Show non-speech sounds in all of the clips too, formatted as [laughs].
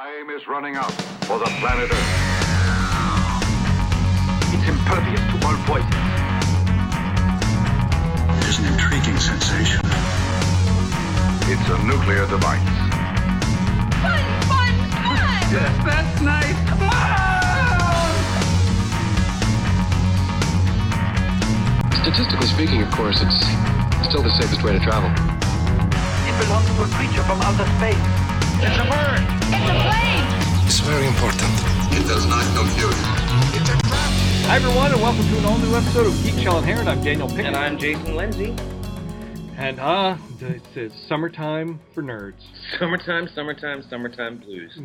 Time is running out for the planet Earth. It's impervious to all poison. It is an intriguing sensation. It's a nuclear device. Fun, fun, fun! Yes, that's nice. Come on! Statistically speaking, of course, it's still the safest way to travel. It belongs to a creature from outer space. It's a bird. It's a plane! It's very important. It does not compute. It's a trap. Hi everyone, and welcome to an all-new episode of Geek Shall Inherit. I'm Daniel Pickett, And I'm Jason Lenzi. and uh, it's, it's summertime for nerds. Summertime, summertime, summertime blues.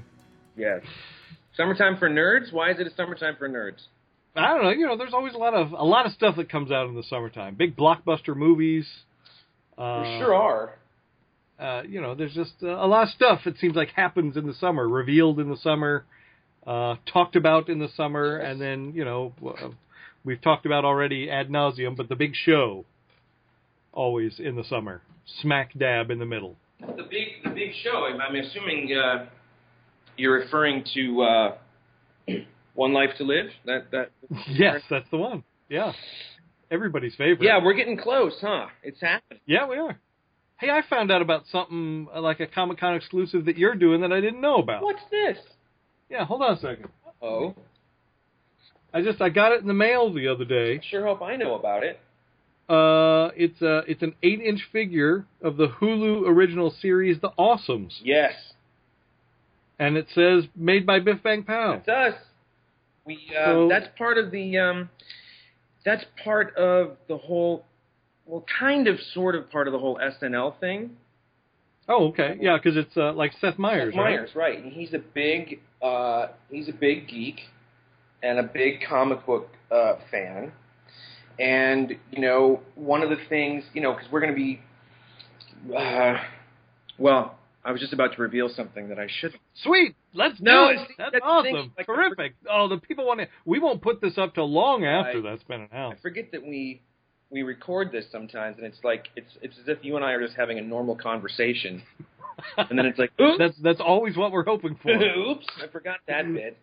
Yes. Summertime for nerds? Why is it a summertime for nerds? I don't know, you know, there's always a lot of a lot of stuff that comes out in the summertime. Big blockbuster movies. Uh, There sure are. Uh, you know, there's just uh, a lot of stuff. It seems like happens in the summer, revealed in the summer, uh, talked about in the summer, and then you know, uh, we've talked about already ad nauseum. But the big show, always in the summer, smack dab in the middle. The big, the big show. I'm, I'm assuming uh, you're referring to uh, [clears throat] One Life to Live. That that. [laughs] Yes, that's the one. Yeah. Everybody's favorite. Yeah, we're getting close, huh? It's happening. Yeah, we are. Hey, I found out about something uh, like a Comic Con exclusive that you're doing that I didn't know about. What's this? Yeah, hold on a second. Oh, I just I got it in the mail the other day. sure hope I know about it. Uh, it's a it's an eight inch figure of the Hulu original series The Awesomes, Yes, and it says made by Biff Bang Pow. it does. We uh, So- that's part of the um, that's part of the whole. Well, kind of, sort of part of the whole SNL thing. Oh, okay, yeah, because it's uh, like Seth Meyers. Seth Meyers, right? And he's a big uh, he's a big geek and a big comic book uh, fan. And you know, one of the things you know, because we're going to be, uh, well, I was just about to reveal something that I shouldn't. Sweet, let's No, do it. it's- That's that's awesome, like- terrific. Oh, the people want to. We won't put this up till long after Right. that's been announced. I forget that we we record this sometimes, and it's like it's it's as if you and I are just having a normal conversation, [laughs] and then it's like, oops, That's that's always what we're hoping for. [laughs] Oops, I forgot that bit.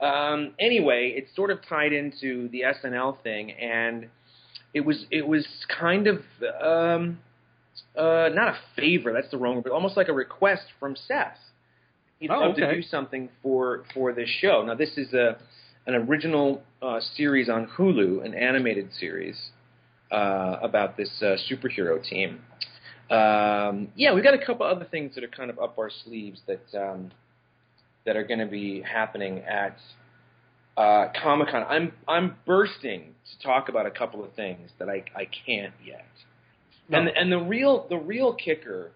Um, anyway, it's sort of tied into the SNL thing, and it was it was kind of um, uh, not a favor. That's the wrong word, but almost like a request from Seth. He'd Oh, love to do something for for this show. Now, this is a an original uh, series on Hulu, an animated series uh, about this uh, superhero team. Um, yeah, we've got a couple other things that are kind of up our sleeves that um, that are going to be happening at uh, Comic Con. I'm I'm bursting to talk about a couple of things that I I can't yet. And and the real the real kicker.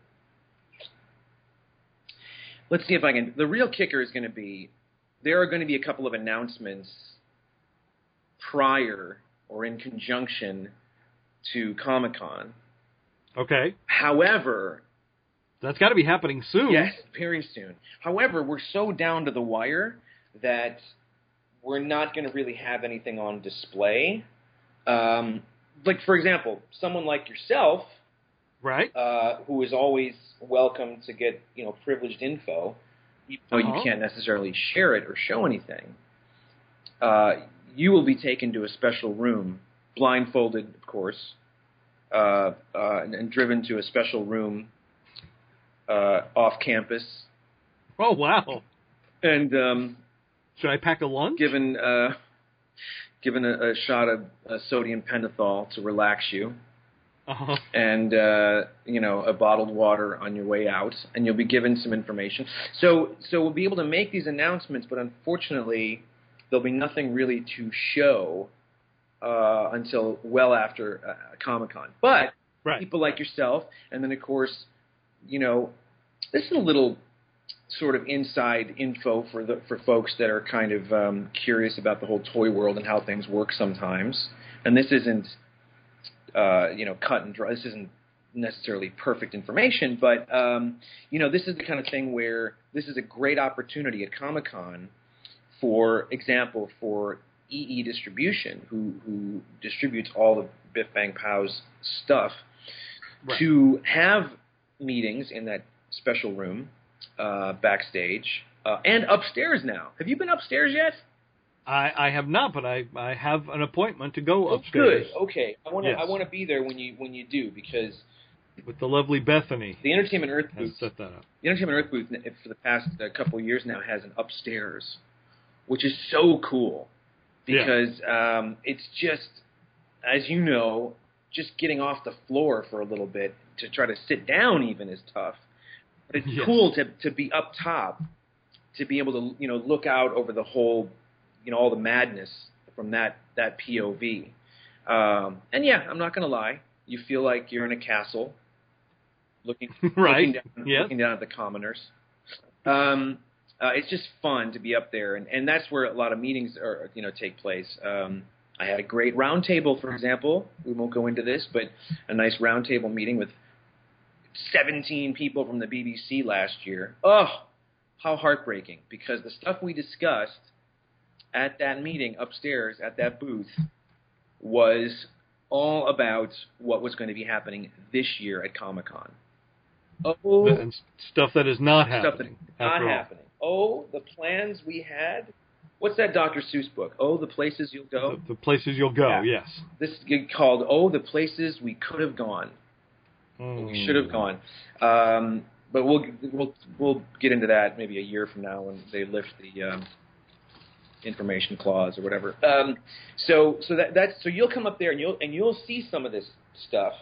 Let's see if I can. The real kicker is going to be there are going to be a couple of announcements prior or in conjunction to Comic Con. Okay, However, that's got to be happening soon. Yes, very soon. However, we're so down to the wire that we're not going to really have anything on display. Um, like, for example, someone like yourself, Right. uh, who is always welcome to get you know privileged info, even though Uh-huh. you can't necessarily share it or show anything. Uh, you will be taken to a special room, blindfolded, of course, uh, uh, and, and driven to a special room uh, off campus, Oh wow. and um, Should I pack a lunch? given uh, given a, a shot of uh, sodium pentothal to relax you, Uh-huh. and uh, you know a bottled water on your way out, and you'll be given some information. So so we'll be able to make these announcements, but unfortunately, there'll be nothing really to show uh, until well after uh, Comic Con. But Right. people like yourself, and then of course, you know, this is a little sort of inside info for the for folks that are kind of um, curious about the whole toy world and how things work sometimes. And this isn't, uh, you know, cut and dry. This isn't necessarily perfect information, but um, you know, this is the kind of thing where this is a great opportunity at Comic Con, for example, for EE Distribution, who who distributes all of Biff Bang Pow's stuff, Right. to have meetings in that special room uh, backstage uh, and upstairs now. Have you been upstairs yet? I, I have not, but I, I have an appointment to go Oh, upstairs good. Okay, I want to Yes. I want to be there when you when you do because with the lovely Bethany. the Entertainment Earth Has booth set that up. the Entertainment Earth booth for the past uh, couple of years now has an upstairs, which is so cool Yeah. because um, it's just, as you know, just getting off the floor for a little bit to try to sit down even is tough. But it's Yes. cool to to be up top, to be able to you know look out over the whole, you know, all the madness from that that POV. Um, and yeah, I'm not gonna lie, you feel like you're in a castle, looking [laughs] Right. looking down, Yes. looking down at the commoners. Um, uh, it's just fun to be up there, and, and that's where a lot of meetings are, you know, take place. Um, I had a great roundtable, for example. We won't go into this, but a nice roundtable meeting with 17 people from the BBC last year. Oh, how heartbreaking! Because the stuff we discussed at that meeting upstairs at that booth was all about what was going to be happening this year at Comic Con. Oh, And stuff that is not stuff happening. that's not happening. Oh, the plans we had. What's that Dr. Seuss book? Oh, the places you'll go. The, the places you'll go, Yeah. yes. This is called Oh, the places we could have gone. We should have gone. Um, but we'll we'll we'll get into that maybe a year from now when they lift the um, information clause or whatever. Um, so so that that's so you'll come up there and you'll and you'll see some of this stuff.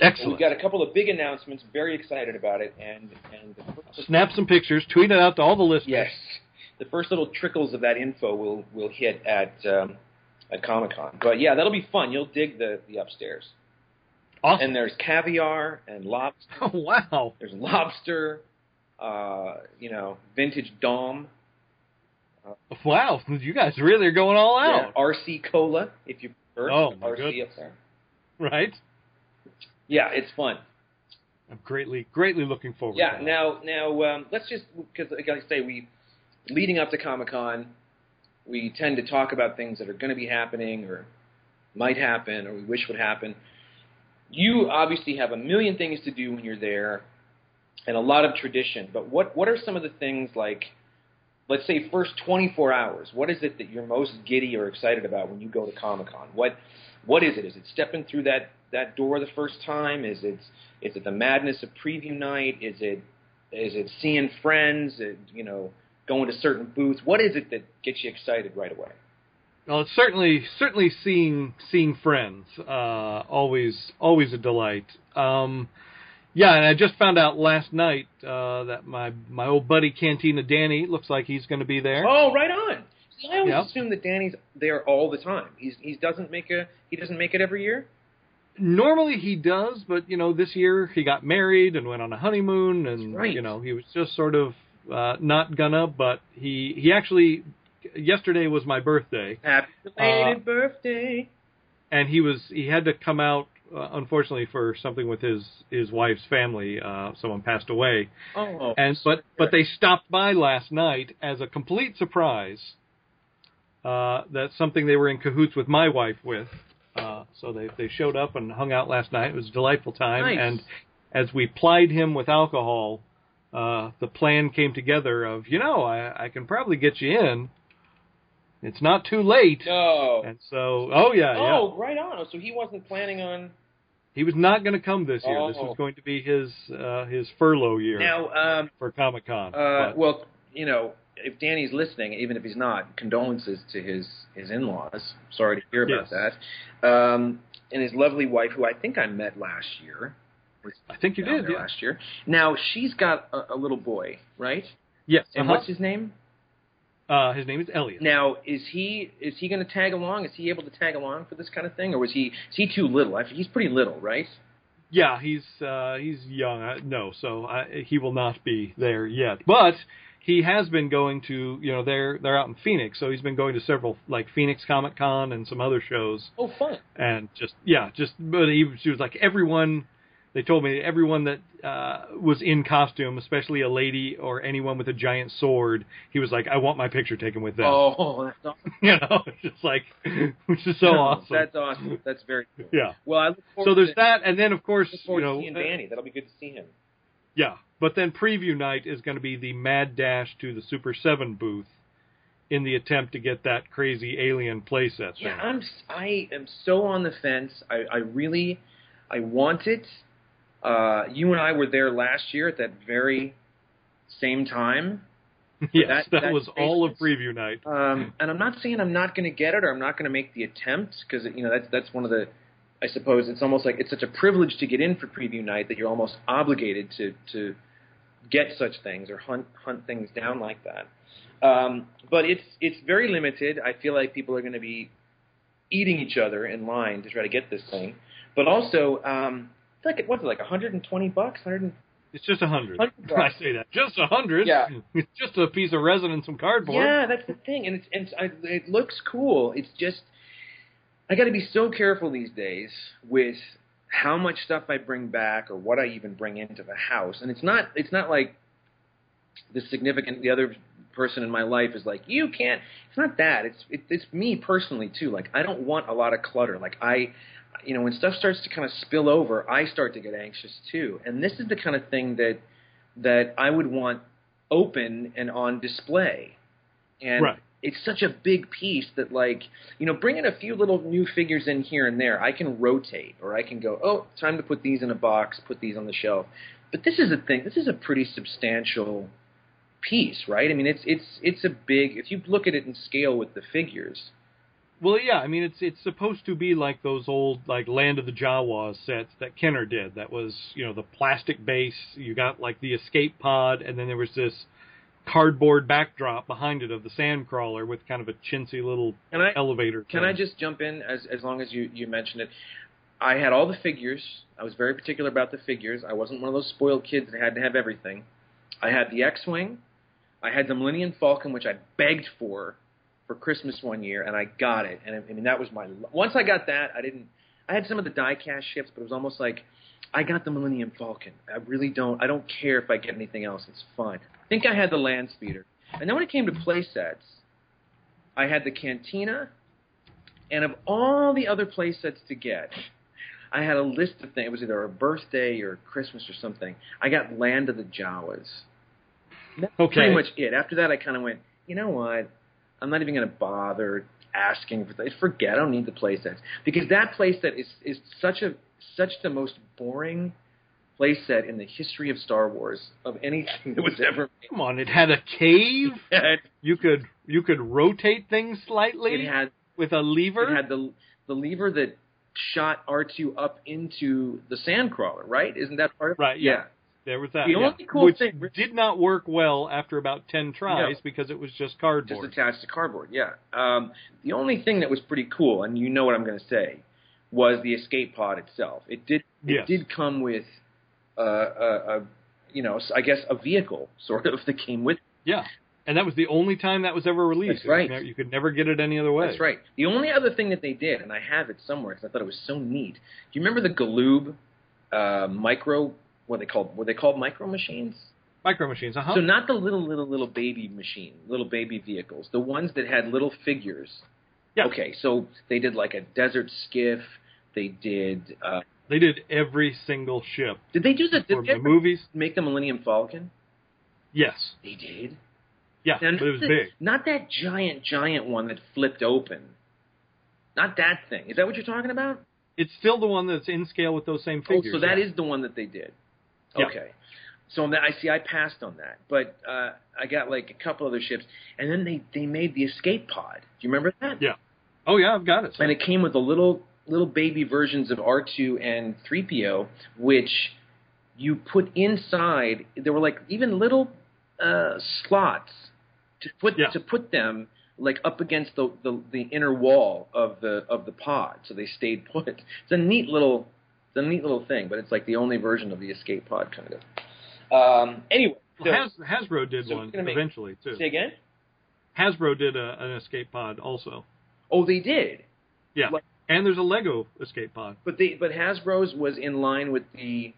Excellent. We've got a couple of big announcements. Very excited about it. And and the first- Snap some pictures, tweet it out to all the listeners. Yes, the first little trickles of that info will will hit at um, at Comic Con. But yeah, that'll be fun. You'll dig the the upstairs. Awesome. And there's caviar and lobster. oh, [laughs] wow. There's lobster. Uh, you know, vintage dom. Wow. You guys really are going all Yeah, out. RC cola, if you prefer. Oh, my RC goodness. up there. Right? Yeah, it's fun. I'm greatly, greatly looking forward Yeah. to that. Now, now, um, let's just because, like I say, we leading up to Comic Con, we tend to talk about things that are going to be happening or might happen or we wish would happen. You obviously have a million things to do when you're there, and a lot of tradition. But what what are some of the things like? Let's say first 24 hours. What is it that you're most giddy or excited about when you go to Comic Con? What what is it? Is it stepping through that that door the first time? Is it is it the madness of preview night? Is it is it seeing friends? Is, you know, going to certain booths. What is it that gets you excited right away? Well, it's certainly certainly seeing seeing friends. Uh, always always a delight. Um, yeah, and I just found out last night uh, that my my old buddy Cantina Danny looks like he's going to be there. Oh, right on. I always assume that Danny's there all the time. He's he doesn't make a he doesn't make it every year. Normally he does, but you know this year he got married and went on a honeymoon, and right. you know he was just sort of uh, not gonna. But he he actually yesterday was my birthday, Happy belated Uh, birthday. and he was he had to come out uh, unfortunately for something with his his wife's family. Uh, someone passed away, Oh, and but but they stopped by last night as a complete surprise. Uh, that's something they were in cahoots with my wife with. Uh, so they they showed up and hung out last night. It was a delightful time, Nice. and as we plied him with alcohol, uh, the plan came together of you know I I can probably get you in. It's not too late. no. And so, oh yeah, yeah. Oh, right on. So he wasn't planning on. He was not going to come this year. This Oh. was going to be his uh, his furlough year Now, um, for Comic Con. uh, well, you know, if Danny's listening, even if he's not, condolences to his his in-laws. Sorry to hear about Yes. that. Um, and his lovely wife, who I think I met last year. I think you did. Yeah. last year. Now she's got a, a little boy, right? Yes. And uh-huh. what's his name? Uh, his name is Elliot. Now, is he is he going to tag along? Is he able to tag along for this kind of thing, or was he is he too little? I- He's pretty little, right? Yeah, he's uh, he's young. Uh, no, so I, he will not be there yet. But he has been going to you know they're they're out in Phoenix, so he's been going to several like Phoenix Comic Con and some other shows, Oh, fun. and just yeah, just but he, was- he was like everyone. They told me everyone that uh, was in costume, especially a lady or anyone with a giant sword, he was like, "I want my picture taken with them." Oh, [laughs] that's awesome. [laughs] You know, it's just like, [laughs] which is so awesome. That's awesome. That's very cool. yeah. Well, I look forward So there's to, that, and then of course, you know, seeing Danny. That'll be good to see him. Yeah, But then preview night is going to be the mad dash to the Super 7 booth in the attempt to get that crazy alien playset. Yeah, I'm. I am so on the fence. I, I really, I want it. Uh, you and I were there last year at that very same time. [laughs] yes, that- that, that was all of preview night. Um, and I'm not saying I'm not going to get it or I'm not going to make the attempt because you know that's that's one of the. I suppose it's almost like it's such a privilege to get in for preview night that you're almost obligated to to get such things or hunt hunt things down like that. Um, but it's it's very limited. I feel like people are going to be eating each other in line to try to get this thing. But also, um, it's like what's it like 120 bucks? 100 It's just a hundred. [laughs] I say that. Just a hundred. Yeah. [laughs] It's just a piece of resin and some cardboard. Yeah, that's the thing, and it's and it's, I, it looks cool. It's just I got to be so careful these days with how much stuff I bring back or what I even bring into the house. And it's not it's not like the significant the other person in my life is like you can't. It's not that. It's it, it's me personally too. Like I don't want a lot of clutter. Like I. You know, when stuff starts to kind of spill over, I start to get anxious too. And this is the kind of thing that that I would want open and on display. And Right. It's such a big piece that like, you know, bringing a few little new figures in here and there, I can rotate or I can go, "Oh, time to put these in a box, put these on the shelf." But this is a thing. This is a pretty substantial piece, right? I mean, it's it's it's a big if you look at it in scale with the figures. Well, yeah, I mean it's it's supposed to be like those old like Land of the Jawas sets that Kenner did. That was you know the plastic base. You got like the escape pod, and then there was this cardboard backdrop behind it of the sandcrawler with kind of a chintzy little Can I elevator. Can thing. I just jump in as as long as you you mentioned it? I had all the figures. I was very particular about the figures. I wasn't one of those spoiled kids that had to have everything. I had the X-wing. I had the Millennium Falcon, which I begged for for Christmas one year, and I got it. And I mean, that was my. Once I got that, I didn't. I had some of the die-cast ships, but it was almost like I got the Millennium Falcon. I really don't. I don't care if I get anything else. It's fine. I think I had the Land Speeder, and then when it came to play sets, I had the Cantina, and of all the other play sets to get, I had a list of things. It was either a birthday or Christmas or something. I got Land of the Jawas. That's Okay. pretty much it. After that, I kind of went, you know what? I'm not even going to bother asking for things. Forget. I don't need the play sets because that play set is is such a such the most boring play set in the history of Star Wars of anything that was ever made. Come on, it had a cave. [laughs] It You could you could rotate things slightly It had with a lever. It had the the lever that shot R2 up into the sandcrawler, right? Isn't that part of it? Right, yeah. There was that, The yeah. only cool which thing- did not work well after about ten tries No. because it was just cardboard. Just attached to cardboard, yeah. Um, the only thing that was pretty cool, and you know what I'm going to say, was the escape pod itself. It did it Yes. did come with uh, a, a you know I guess a vehicle [laughs] sort of that came with. It. yeah, and that was the only time that was ever released. That's right. It you could never get it any other way. That's right. The only other thing that they did, and I have it somewhere because I thought it was so neat. Do you remember the Galoob uh, micro? What they called? Were they called micro machines? Micro machines, uh huh. So not the little little little baby machine, little baby vehicles, the ones that had little figures. Yeah. Okay, so they did like a desert skiff. They did. Uh, They did every single ship did they do the? Did they the movies. make the Millennium Falcon? Yes, They did. yeah, Now, but it was the- big. Not that giant giant one that flipped open. Not that thing. Is that what you're talking about? It's still the one that's in scale with those same Oh, figures. so that yeah. is the one that they did. Yeah. So on that, I see. I passed on that, but uh, I got like a couple other ships, and then they they made the escape pod. Do you remember that? Yeah. Oh yeah, I've got it. And it came with the little little baby versions of R2 and 3PO, which you put inside. There were like even little uh, slots to put Yeah. to put them like up against the, the the inner wall of the of the pod, so they stayed put. It's a neat little it's a neat little thing, but it's like the only version of the escape pod kind of. Um, anyway, so, Well, Has, Hasbro did so one gonna make- eventually too. say again. Hasbro did a, an escape pod also. Oh, they did. Yeah, Like- and there's a Lego escape pod But they but Hasbro's was in line with the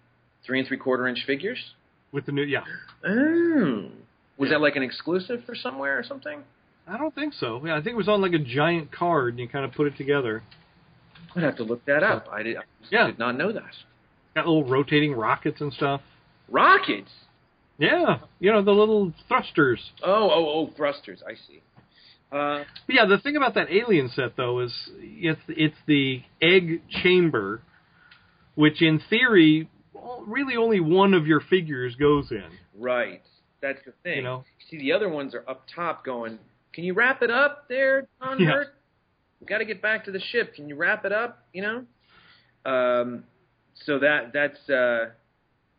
three and three quarter inch figures. with the new. Yeah, Oh, was that like an exclusive for somewhere or something? I don't think so. Yeah, I think it was on like a giant card and you kind of put it together. I'd have to look that up. I did. I Yeah. did not know that. Got little rotating rockets and stuff. Rockets. Yeah, you know the little thrusters. Oh, oh, oh, thrusters. I see. Uh, But yeah, the thing about that alien set though is it's it's the egg chamber, which in theory, really only one of your figures goes in. right. That's the thing. You know. See, the other ones are up top going, can you wrap it up there, John Yeah. Hurt? We got to get back to the ship. Can you wrap it up, you know? Um, so that that's uh,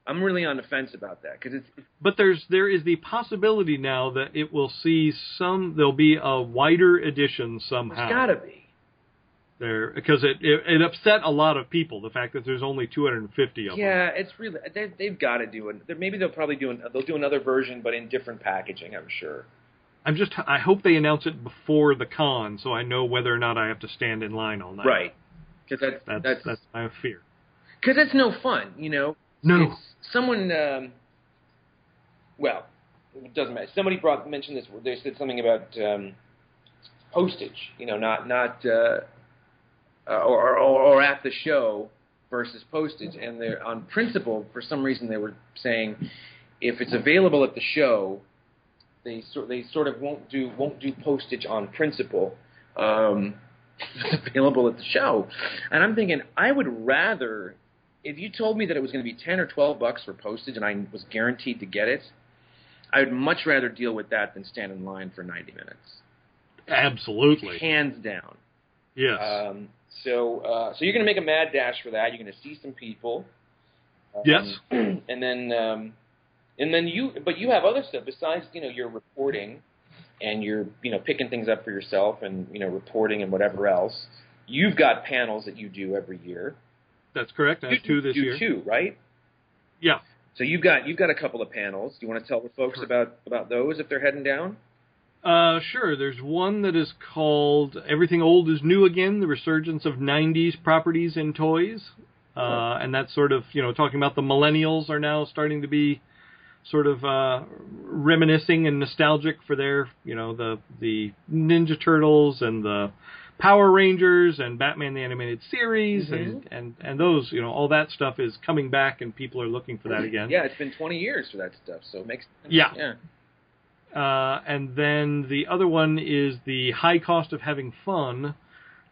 I'm really on the fence about that because it's, it's But there's there is the possibility now that it will see some. There'll be a wider edition somehow. It's got to be. there because it, it it upset a lot of people the fact that there's only 250 of them. Yeah, it's really they, they've got to do it. Maybe they'll probably do an, they'll do another version, but in different packaging. I'm sure. I'm just I hope they announce it before the con so I know whether or not I have to stand in line all night. Right. Because that's That's that's that's my fear. because it's no fun, you know. No. It's someone. Um, well, it doesn't matter. Somebody brought mentioned this. They said something about um, postage. You know, not not uh, uh, or, or or at the show versus postage. And they're on principle. For some reason, they were saying if it's available at the show, they sort they sort of won't do won't do postage on principle. Um, it's [laughs] available at the show, and I'm thinking I would rather if you told me that it was going to be ten or twelve bucks for postage and I was guaranteed to get it, I would much rather deal with that than stand in line for ninety minutes, Absolutely. hands down. Yes. Um, so, uh, so you're going to make a mad dash for that. You're going to see some people. Um, Yes. [clears throat] and then, um, and then you, but you have other stuff besides, you know, your reporting and you're, you know, picking things up for yourself and you know, reporting and whatever else. You've got panels that you do every year. That's correct. I have two this do year. two, right? Yeah. So you've got you've got a couple of panels. Do you want to tell the folks about about those if they're heading down? Uh, sure. There's one that is called "Everything Old Is New Again: The Resurgence of '90s Properties and Toys," uh, and that's sort of you know talking about the millennials are now starting to be sort of uh, reminiscing and nostalgic for their you know the the Ninja Turtles and the Power Rangers and Batman the Animated Series and, and and those you know all that stuff is coming back and people are looking for that again. Yeah, it's been 20 years for that stuff, so it makes sense. Yeah. Yeah. Uh, and then the other one is the high cost of having fun,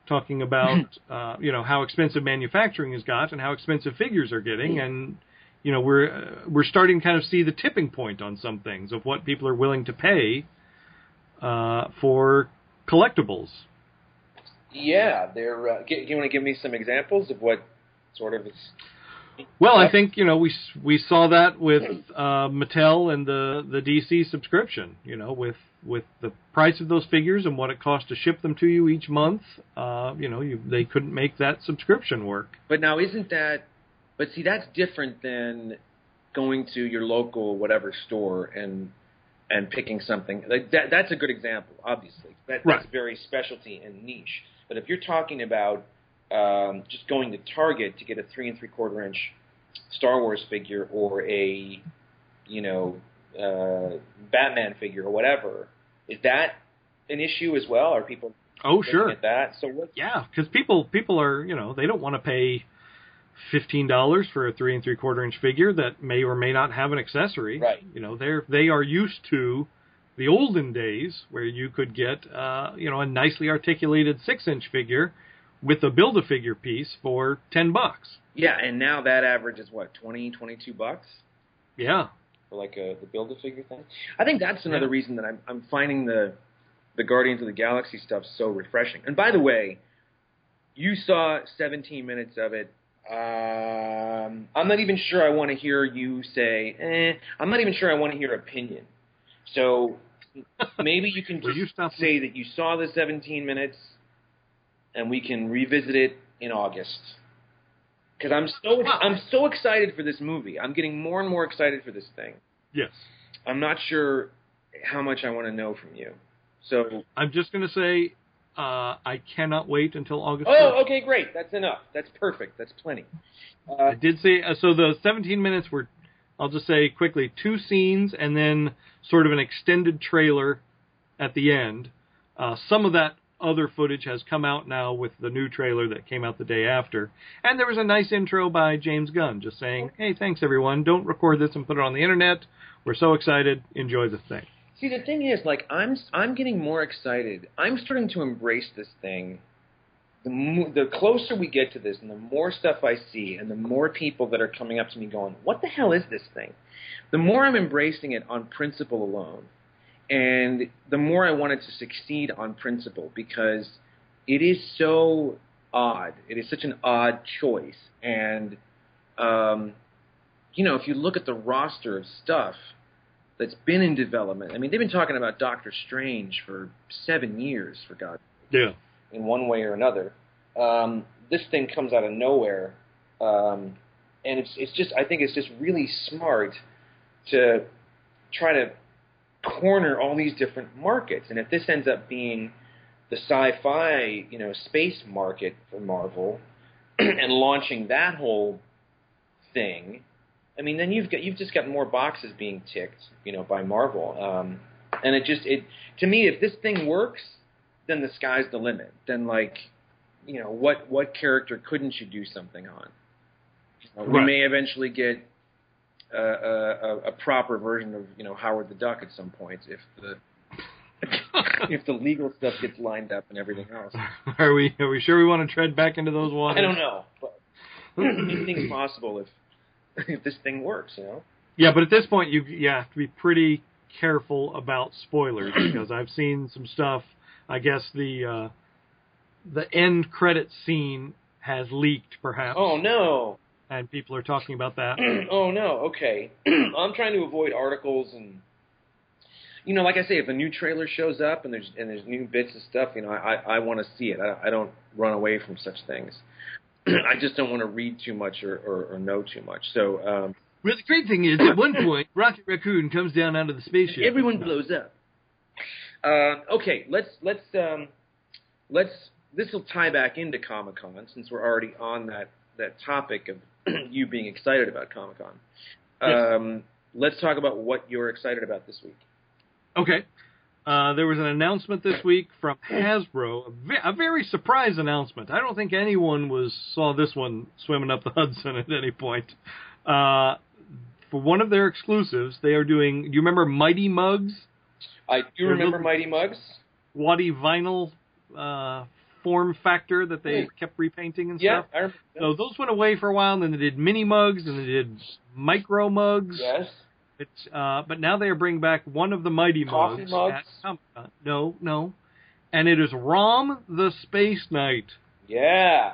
talking about [laughs] uh, you know how expensive manufacturing has got and how expensive figures are getting, and you know we're uh, we're starting to kind of see the tipping point on some things of what people are willing to pay uh, for collectibles. Yeah, they're. Uh, g- you want to give me some examples of what sort of is? Well, I think you know we we saw that with uh, Mattel and the the DC subscription. You know, with with the price of those figures and what it costs to ship them to you each month. Uh, you know, you, they couldn't make that subscription work. But now, isn't that? But see, that's different than going to your local whatever store and and picking something. Like that, that's a good example. Obviously, that, Right. that's very specialty and niche. But if you're talking about um, just going to Target to get a three and three quarter inch Star Wars figure or a you know uh, Batman figure or whatever, is that an issue as well? Are people Oh, sure, at that? So what? yeah, because people people are you know they don't want to pay fifteen dollars for a three and three quarter inch figure that may or may not have an accessory. Right. You know, they're they are used to the olden days where you could get uh, you know a nicely articulated six inch figure with a build a figure piece for ten bucks. Yeah, and now that average is what 20, 22 bucks. Yeah. for like a the build a figure thing. I think that's another Yeah. reason that I'm I'm finding the the Guardians of the Galaxy stuff so refreshing. And by the way, you saw 17 minutes of it. Um, I'm not even sure I want to hear you say. Eh, I'm not even sure I want to hear opinion. So maybe you can [laughs] just you stop say that you saw the 17 minutes, and we can revisit it in August. Because I'm so I'm so excited for this movie. I'm getting more and more excited for this thing. Yes. I'm not sure how much I want to know from you. So, I'm just going to say uh, I cannot wait until August. oh, 1st. okay, great. That's enough. That's perfect. That's plenty. I Uh, did say uh, so. The 17 minutes were, I'll just say quickly, two scenes and then sort of an extended trailer at the end. Uh, some of that other footage has come out now with the new trailer that came out the day after, and there was a nice intro by James Gunn, just saying, "Hey, thanks everyone. Don't record this and put it on the internet. We're so excited. Enjoy the thing. See, the thing is, like, I'm I'm getting more excited. I'm starting to embrace this thing. The mo- the closer we get to this, and the more stuff I see, and the more people that are coming up to me going, "What the hell is this thing?" The more I'm embracing it on principle alone, and the more I want it to succeed on principle because it is so odd. It is such an odd choice, and um, you know, if you look at the roster of stuff that's been in development, I mean, they've been talking about Doctor Strange for seven years, for God, Yeah. In one way or another. Um, this thing comes out of nowhere, um, and it's it's just I think it's just really smart to try to corner all these different markets. And if this ends up being the sci-fi, you know, space market for Marvel, [clears throat] and launching that whole thing, I mean, then you've got you've just got more boxes being ticked, you know, by Marvel. Um, and it just it to me, if this thing works, then the sky's the limit. Then like, you know, what what character couldn't you do something on? Uh, We may eventually get a, a, a- a proper version of you know Howard the Duck at some point if the [laughs] if the legal stuff gets lined up and everything else. [laughs] Are we are we sure we want to tread back into those waters? I don't know, but [clears throat] anything's possible if if this thing works, you know. Yeah, but at this point, you you have to be pretty careful about spoilers because I've seen some stuff. I guess the uh, the end credit scene has leaked, perhaps, Oh no, and people are talking about that. [clears throat] oh no, okay. [clears throat] I'm trying to avoid articles and you know, like I say, if a new trailer shows up and there's and there's new bits of stuff, you know, I I I want to see it. I, I don't run away from such things. [clears throat] I just don't want to read too much or, or, or know too much. So um, Well, the great thing is, at one point, Rocket Raccoon comes down out of the spaceship. everyone blows up. Uh, okay, let's let's um, let's this will tie back into Comic Con since we're already on that that topic of [clears throat] you being excited about Comic Con. Yes. Um, let's talk about what you're excited about this week. Okay. Uh, there was an announcement this week from Hasbro, a, ve- a very surprise announcement. I don't think anyone was saw this one swimming up the [laughs] Hudson at any point. Uh, for one of their exclusives, they are doing. Do you remember Mighty Mugs? I do remember Mighty Mugs. Waddy vinyl uh, form factor that they kept repainting and Yeah, stuff. I remember. So those went away for a while, and then they did mini mugs, and they did micro mugs. yes. It's, uh, but now they are bringing back one of the Mighty Coffee mugs. mugs? at. No, no. And it is Rom the Space Knight, Yeah.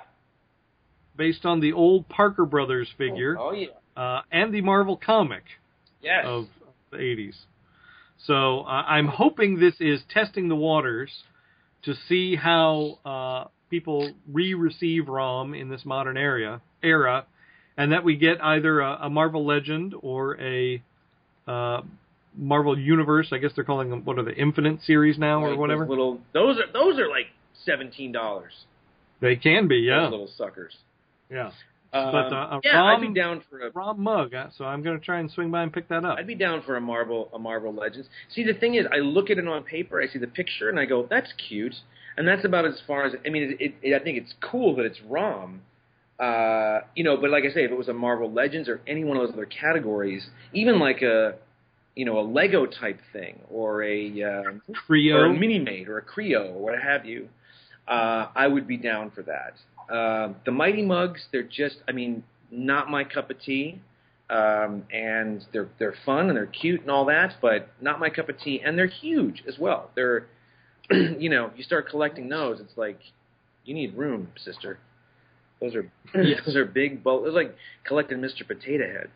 based on the old Parker Brothers figure Oh yeah. uh, and the Marvel comic Yes. of the 80s. So uh, I'm hoping this is testing the waters to see how uh, people re-receive ROM in this modern area era, and that we get either a, a Marvel Legend or a uh, Marvel Universe. I guess they're calling them what are the Infinite series now Like or those whatever. Little those are those are like seventeen dollars. They can be, yeah, Those little suckers. yeah. Um, But, uh, yeah, I'd ROM- be down for a ROM mug, uh, so I'm going to try and swing by and pick that up. I'd be down for a Marvel a Marvel Legends. See, the thing is, I look at it on paper, I see the picture, and I go, "That's cute," and that's about as far as. I mean, it, it, it, I think it's cool that it's ROM, uh, you know. But like I say, if it was a Marvel Legends or any one of those other categories, even like a, you know, a Lego type thing or a um, or a mini mate or a Kre-O or what have you, uh, I would be down for that. Uh, the Mighty Mugs, they're just, I mean, not my cup of tea. Um, and they're they're fun and they're cute and all that, but not my cup of tea. And they're huge as well. They're, [clears throat] you know, you start collecting those, it's like you need room, sister. Those are [clears throat] those are big. Bulk. It's like collecting Mr. Potato Heads.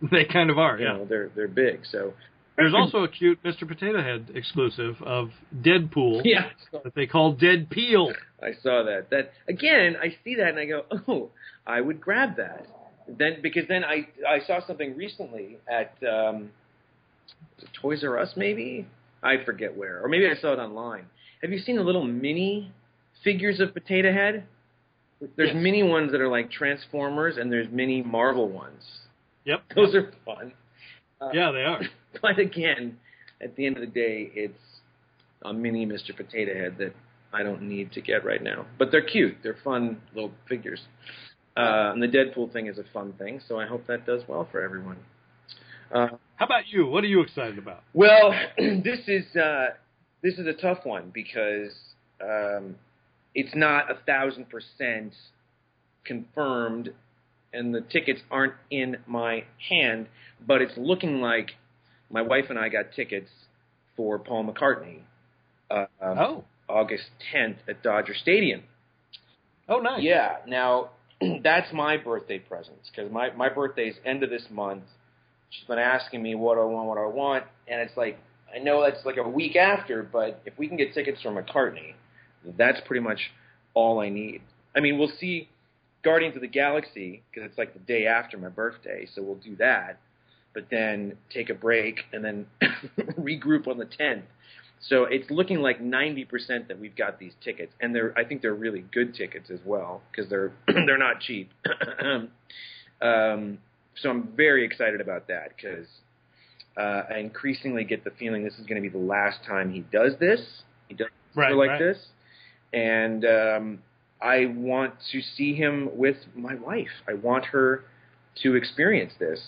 [laughs] They kind of are, You yeah. know, they're they're big. So There's [clears throat] also a cute Mr. Potato Head exclusive of Deadpool yeah, that they call Dead Peel. [laughs] I saw that. That again, I see that and I go, oh, I would grab that. Then because then I I saw something recently at um, Toys R Us maybe I forget where or maybe I saw it online. Have you seen the little mini figures of Potato Head? There's Yes. mini ones that are like Transformers and there's mini Marvel ones. Yep. Those are fun. Uh, Yeah, they are. [laughs] But again, at the end of the day, it's a mini Mr. Potato Head that I don't need to get right now. But they're cute. They're fun little figures. Uh, and the Deadpool thing is a fun thing, so I hope that does well for everyone. Uh, How about you? What are you excited about? well, [clears throat] this is uh, this is a tough one because um, it's not a thousand percent confirmed, and the tickets aren't in my hand. But it's looking like my wife and I got tickets for Paul McCartney. Uh, um, Oh, August 10th at Dodger Stadium. oh, nice. Yeah. Now [clears throat] that's my birthday presents because my my birthday's end of this month. She's been asking me what I want, what I want, and it's like I know that's like a week after, but if we can get tickets for McCartney, that's pretty much all I need. I mean, we'll see Guardians of the Galaxy because it's like the day after my birthday, so we'll do that. But then take a break and then [coughs] regroup on the 10th. So it's looking like 90% that we've got these tickets, and they're I think they're really good tickets as well because they're [clears throat] they're not cheap. [clears throat] um, so I'm very excited about that because uh, I increasingly get the feeling this is going to be the last time he does this. He does Right, like right. this, and um, I want to see him with my wife. I want her to experience this.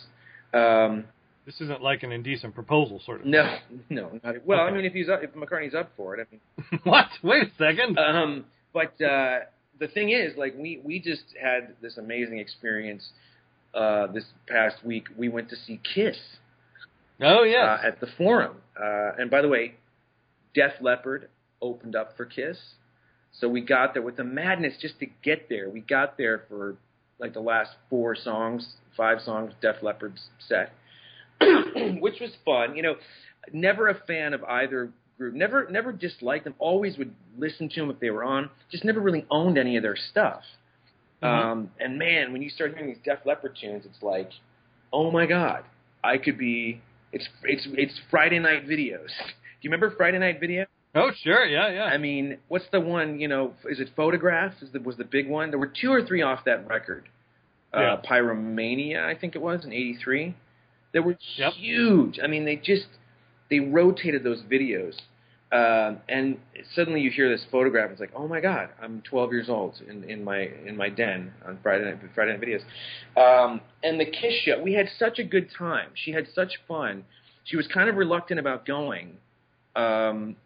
Um, This isn't like an indecent proposal, sort of. no, [laughs] no, not, well, I mean, if he's up, if McCartney's up for it, I mean, [laughs] what? Wait a second. um, but uh, the thing is, like we we just had this amazing experience uh, this past week. We went to see Kiss oh, yes. uh, at the Forum, uh, and by the way, Def Leppard opened up for Kiss, so we got there with the madness just to get there. We got there for like the last four songs, five songs, Def Leppard's set, [clears throat] which was fun. You know, never a fan of either group. Never, never disliked them. Always would listen to them if they were on. Just never really owned any of their stuff. Mhm. Um, and man, when you start hearing these Def Leppard tunes, it's like, oh my god, I could be. It's it's it's Friday night videos. [laughs] Do you remember Friday night video? oh, sure. Yeah, yeah. I mean, what's the one? You know, is it Photograph? Is the, was the big one? There were two or three off that record. Uh, Yeah. Pyromania, I think it was in '83. They were Yep. huge. I mean, they just they rotated those videos, um, and suddenly you hear this photograph. It's like, oh my god, I'm 12 years old in, in my in my den on Friday night Friday night videos. Um, and the Kiss show, we had such a good time. She had such fun. She was kind of reluctant about going. Um,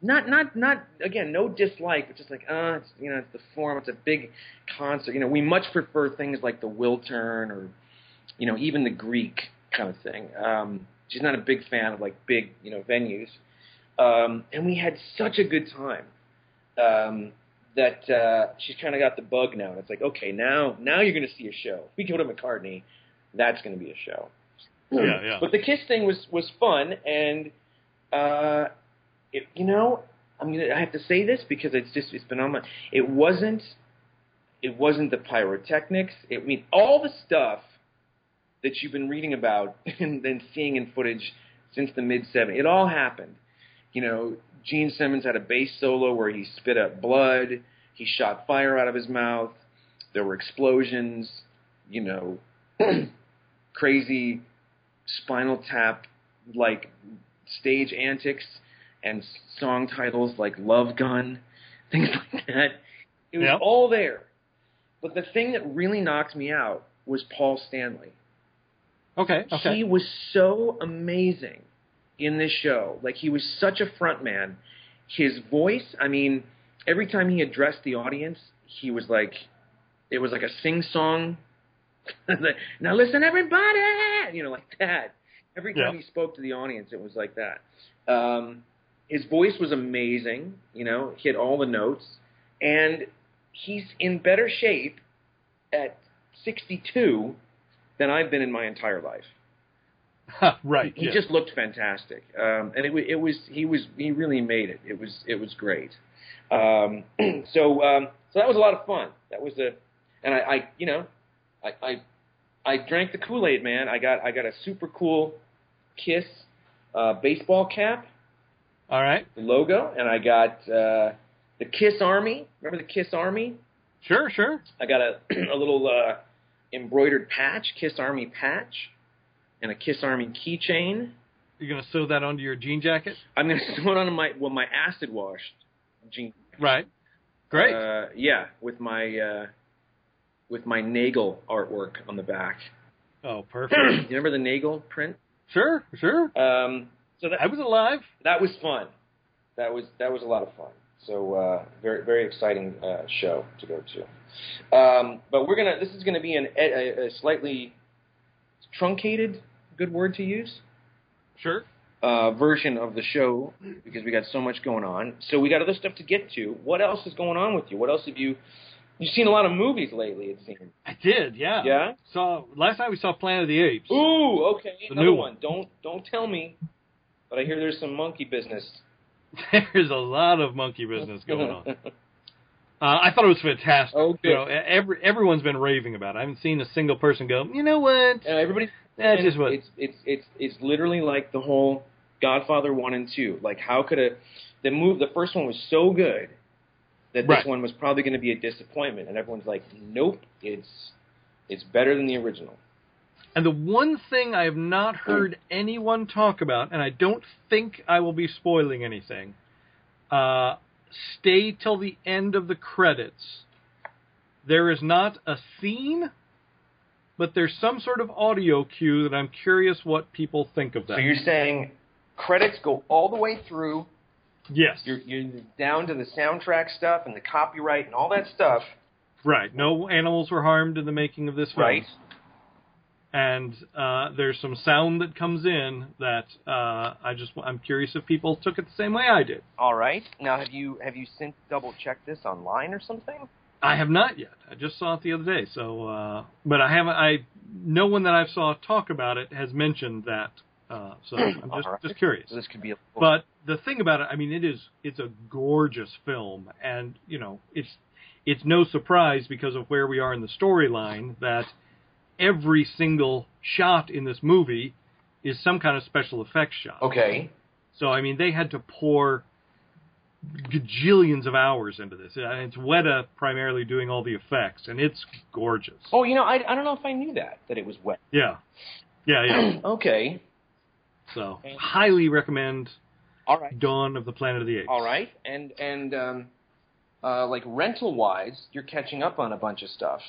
not not not again no dislike but just like uh it's you know it's the forum it's a big concert you know we much prefer things like the Wiltern or you know even the Greek kind of thing um she's not a big fan of like big you know venues um and we had such a good time um that uh she's kind of got the bug now and it's like okay now now you're going to see a show if we go to McCartney that's going to be a show Yeah, yeah. but the kiss thing was was fun and uh it, you know, I'm gonna I have to say this because it's just it's been on my. It wasn't, it wasn't the pyrotechnics. It, I mean, all the stuff that you've been reading about [laughs] and then seeing in footage since the mid '70s. It all happened. You know, Gene Simmons had a bass solo where he spit up blood. He shot fire out of his mouth. There were explosions. You know, [clears throat] crazy Spinal Tap like stage antics and song titles like Love Gun, [laughs] things like that. It was Yep. all there. But the thing that really knocked me out was Paul Stanley. Okay, okay. He was so amazing in this show. Like he was such a front man. His voice, I mean, every time he addressed the audience, he was like it was like a sing song. [laughs] now listen everybody, you know, like that. Every time Yeah. he spoke to the audience, it was like that. Um, his voice was amazing, you know, hit all the notes, and he's in better shape at 62 than I've been in my entire life. [laughs] right. He yeah. just looked fantastic, um, and it, it was he was he really made it. It was it was great. Um, [clears throat] so um, so that was a lot of fun. That was a, and I, I you know, I, I I drank the Kool Aid, man. I got I got a super cool Kiss uh, baseball cap, All right. the logo, and I got uh, the Kiss Army. Remember the Kiss Army? Sure, sure. I got a [clears throat] a little uh, embroidered patch, Kiss Army patch, and a Kiss Army keychain. You're gonna sew that onto your jean jacket. I'm gonna [laughs] sew it on my well my acid washed jean. Right. Great. Uh, yeah, with my uh, with my Nagel artwork on the back. oh, [clears throat] perfect. you remember the Nagel print? Sure, sure. Um, so that I was alive. that was fun. That was that was a lot of fun. So uh, very very exciting uh, show to go to. Um, but we're gonna this is gonna be an a, a slightly truncated, good word to use, Sure. uh, version of the show because we got so much going on. So we got other stuff to get to. What else is going on with you? What else have you? You've seen a lot of movies lately. It seems. I did, yeah. Yeah? Saw last night we saw Planet of the Apes. Ooh, okay, The another new one. one. Don't don't tell me, but I hear there's some monkey business. [laughs] There's a lot of monkey business [laughs] going on. Uh, I thought it was fantastic. Oh, good. You know, every everyone's been raving about it. I haven't seen a single person go, you know what? Uh, everybody, That's just what. it's it's it's it's literally like the whole Godfather one and two. Like how could a the move the first one was so good that this Right. one was probably going to be a disappointment, and everyone's like, nope, it's it's better than the original. And the one thing I have not heard anyone talk about, and I don't think I will be spoiling anything, uh, stay till the end of the credits. There is not a scene, but there's some sort of audio cue that I'm curious what people think of that. So you're saying credits go all the way through. yes. You're you're down to the soundtrack stuff and the copyright and all that stuff, Right. No animals were harmed in the making of this film. right? And uh, there's some sound that comes in that uh, I just I'm curious if people took it the same way I did. All right. Now have you have you since double checked this online or something? I have not yet. I just saw it the other day. So, uh, but I haven't. I no one that I've saw talk about it has mentioned that. Uh, so I'm just right. just curious. So this could be a But the thing about it, I mean, it is it's a gorgeous film, and you know, it's it's no surprise because of where we are in the storyline that every single shot in this movie is some kind of special effects shot. okay. So I mean, they had to pour gajillions of hours into this. Uh, It's Weta primarily doing all the effects, and it's gorgeous. Oh, you know, I, I don't know if I knew that that it was Weta. Yeah, yeah, yeah. [clears throat] Okay. So highly recommend All right. Dawn of the Planet of the Apes. All right. And and um, uh, like rental wise, you're catching up on a bunch of stuff.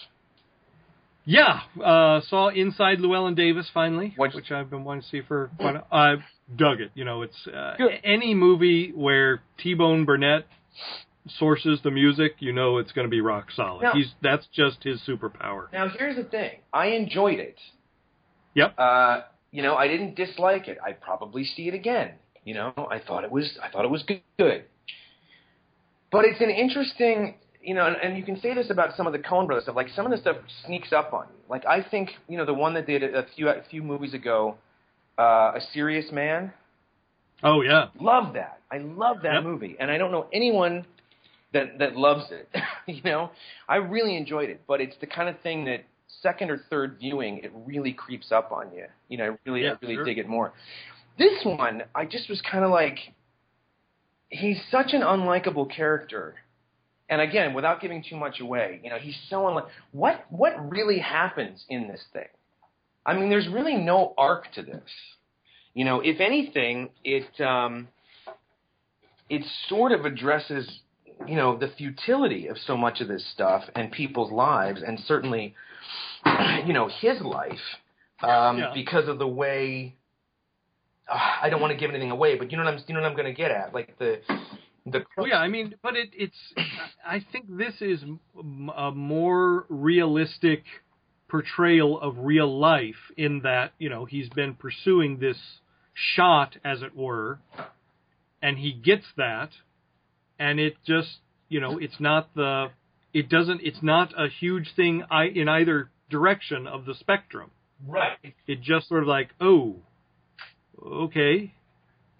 Yeah, uh, saw Inside Llewyn Davis finally, which I've been wanting to see for quite. A, I dug it. You know, it's uh, any movie where T Bone Burnett sources the music, you know, it's going to be rock solid. Now- He's that's just his superpower. Now here's the thing. I enjoyed it. Yep. Uh, you know, I didn't dislike it. I'd probably see it again. You know, I thought it was I thought it was good. But it's an interesting, you know, and, and you can say this about some of the Coen Brothers stuff. Like some of the stuff sneaks up on you. Like I think, you know, the one that did a few a few movies ago, uh, A Serious Man. Oh yeah, Love that. I love that Yep. movie, and I don't know anyone that that loves it. [laughs] you know, I really enjoyed it, but it's the kind of thing that second or third viewing, it really creeps up on you. You know, I really, Yeah, I really sure. dig it more. This one, I just was kind of like, he's such an unlikable character. And again, without giving too much away, you know, he's so unlike. What what really happens in this thing? I mean, there's really no arc to this. You know, if anything, it um, it sort of addresses, you know, the futility of so much of this stuff and people's lives, and certainly, [clears throat] you know, his life, um, Yeah. because of the way. Uh, I don't want to give anything away, but you know what I'm, you know what I'm going to get at, like the the. Well, yeah, I mean, but it, it's. [coughs] I think this is m- a more realistic portrayal of real life in that you know he's been pursuing this shot, as it were, and he gets that, and it just you know it's not the it doesn't it's not a huge thing I, in either direction of the spectrum. Right. It just sort of like oh, okay,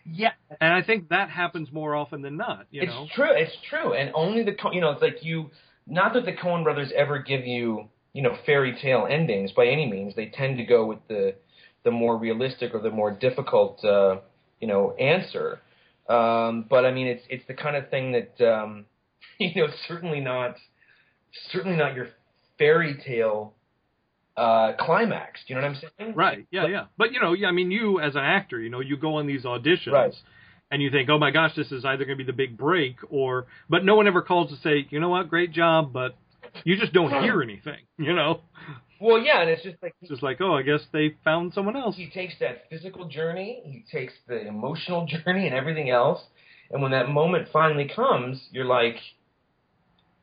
Yeah, and I think that happens more often than not. You it's know. true. It's true, and only the Co- you know it's like you. Not that the Coen Brothers ever give you you know fairy tale endings by any means. They tend to go with the the more realistic or the more difficult uh, you know answer. Um, but I mean, it's it's the kind of thing that um, [laughs] you know certainly not certainly not your fairy tale uh, climax. Do you know what I'm saying? Right. Yeah, yeah. But you know, yeah, I mean, you as an actor, you know, you go on these auditions Right. and you think, oh my gosh, this is either going to be the big break or, but no one ever calls to say, you know what, great job, but you just don't hear anything, [laughs] you know. Well, yeah, and it's just like It's just like, oh, I guess they found someone else. he takes that physical journey, he takes the emotional [laughs] journey, and everything else. And when that moment finally comes, you're like,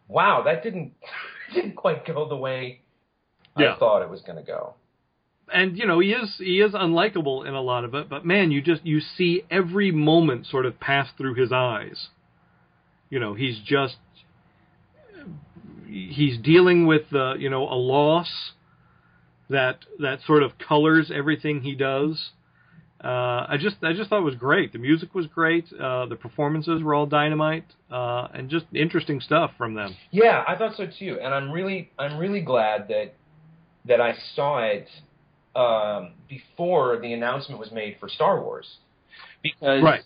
"Wow, that didn't [laughs] didn't quite go the way Yeah. I thought it was going to go." and you know he is he is unlikable in a lot of it but man you just you see every moment sort of pass through his eyes you know he's just he's dealing with uh, you know a loss that that sort of colors everything he does uh, I just I just thought it was great. The music was great. Uh, the performances were all dynamite, uh, and just interesting stuff from them. Yeah, I thought so too, and I'm really I'm really glad that that I saw it um, before the announcement was made for Star Wars, because Right.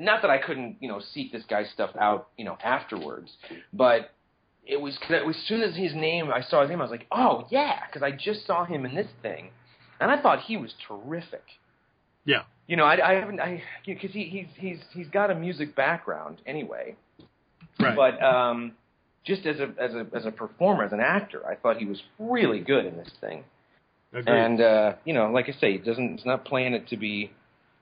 not that I couldn't you know seek this guy's stuff out you know afterwards, but it was as soon as his name I saw his name I was like oh yeah because I just saw him in this thing, and I thought he was terrific. Yeah. You know, I, I haven't, I because he, he's he's he's got a music background anyway, Right. but um, just as a as a as a performer, as an actor, I thought he was really good in this thing. Agreed. And uh, you know, like I say, it doesn't it's not playing it to be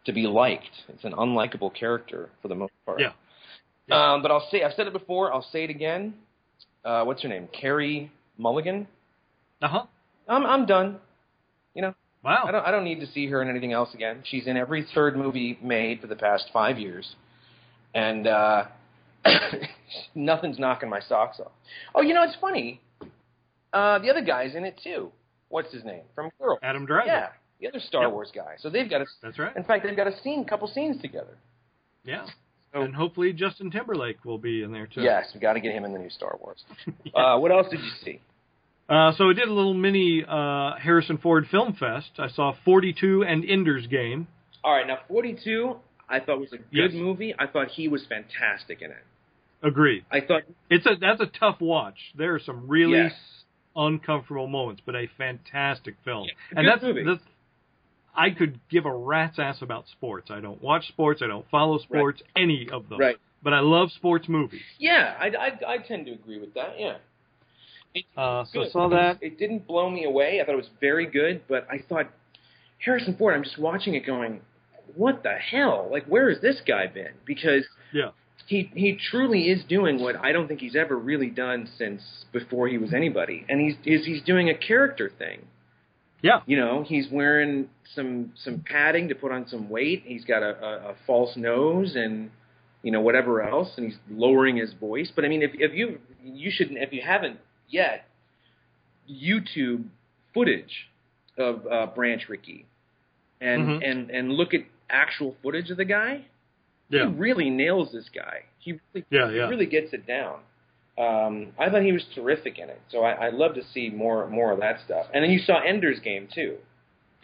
to be liked. It's an unlikable character for the most part. Yeah. Um, but I'll say I've said it before. I'll say it again. Uh, what's her name? Carey Mulligan. uh huh. I'm I'm done. You know, Wow. I don't I don't need to see her in anything else again. She's in every third movie made for the past five years, and uh, [coughs] [coughs] nothing's knocking my socks off. Oh, you know it's funny. Uh, the other guy's in it too. What's his name from Girl? Adam Driver. Yeah, the other Star Yep. Wars guy. So they've got a. That's right. In fact, they've got a scene, couple scenes together. Yeah. So- and hopefully Justin Timberlake will be in there too. Yes, we got to get him in the new Star Wars. [laughs] uh, what else did you see? Uh, so I did a little mini uh, Harrison Ford Film Fest. I saw 42 and Ender's Game. All right, now 42, I thought was a good Yes. movie. I thought he was fantastic in it. Agreed. I thought It's a that's a tough watch. There are some really Yes. uncomfortable moments, but a fantastic film. Yeah, and that's, movie. that's I could give a rat's ass about sports. I don't watch sports. I don't follow sports. Any of them. Right. But I love sports movies. yeah, I, I, I tend to agree with that. Yeah. It, Uh, so I good. saw that. It didn't blow me away. I thought it was very good, but I thought Harrison Ford. I'm just watching it, going, "What the hell? Like, where has this guy been?" Because Yeah. He he truly is doing what I don't think he's ever really done since before he was anybody, and he's is he's doing a character thing. Yeah. You know, he's wearing some some padding to put on some weight. He's got a, a, a false nose and you know whatever else, and he's lowering his voice. But I mean, if if you you shouldn't if you haven't yet, YouTube footage of uh, Branch Rickey, and Mhm. and and look at actual footage of the guy. Yeah. He really nails this guy. He really, Yeah, yeah. he really gets it down. Um, I thought he was terrific in it, so I, I'd love to see more more of that stuff. And then you saw Ender's Game too.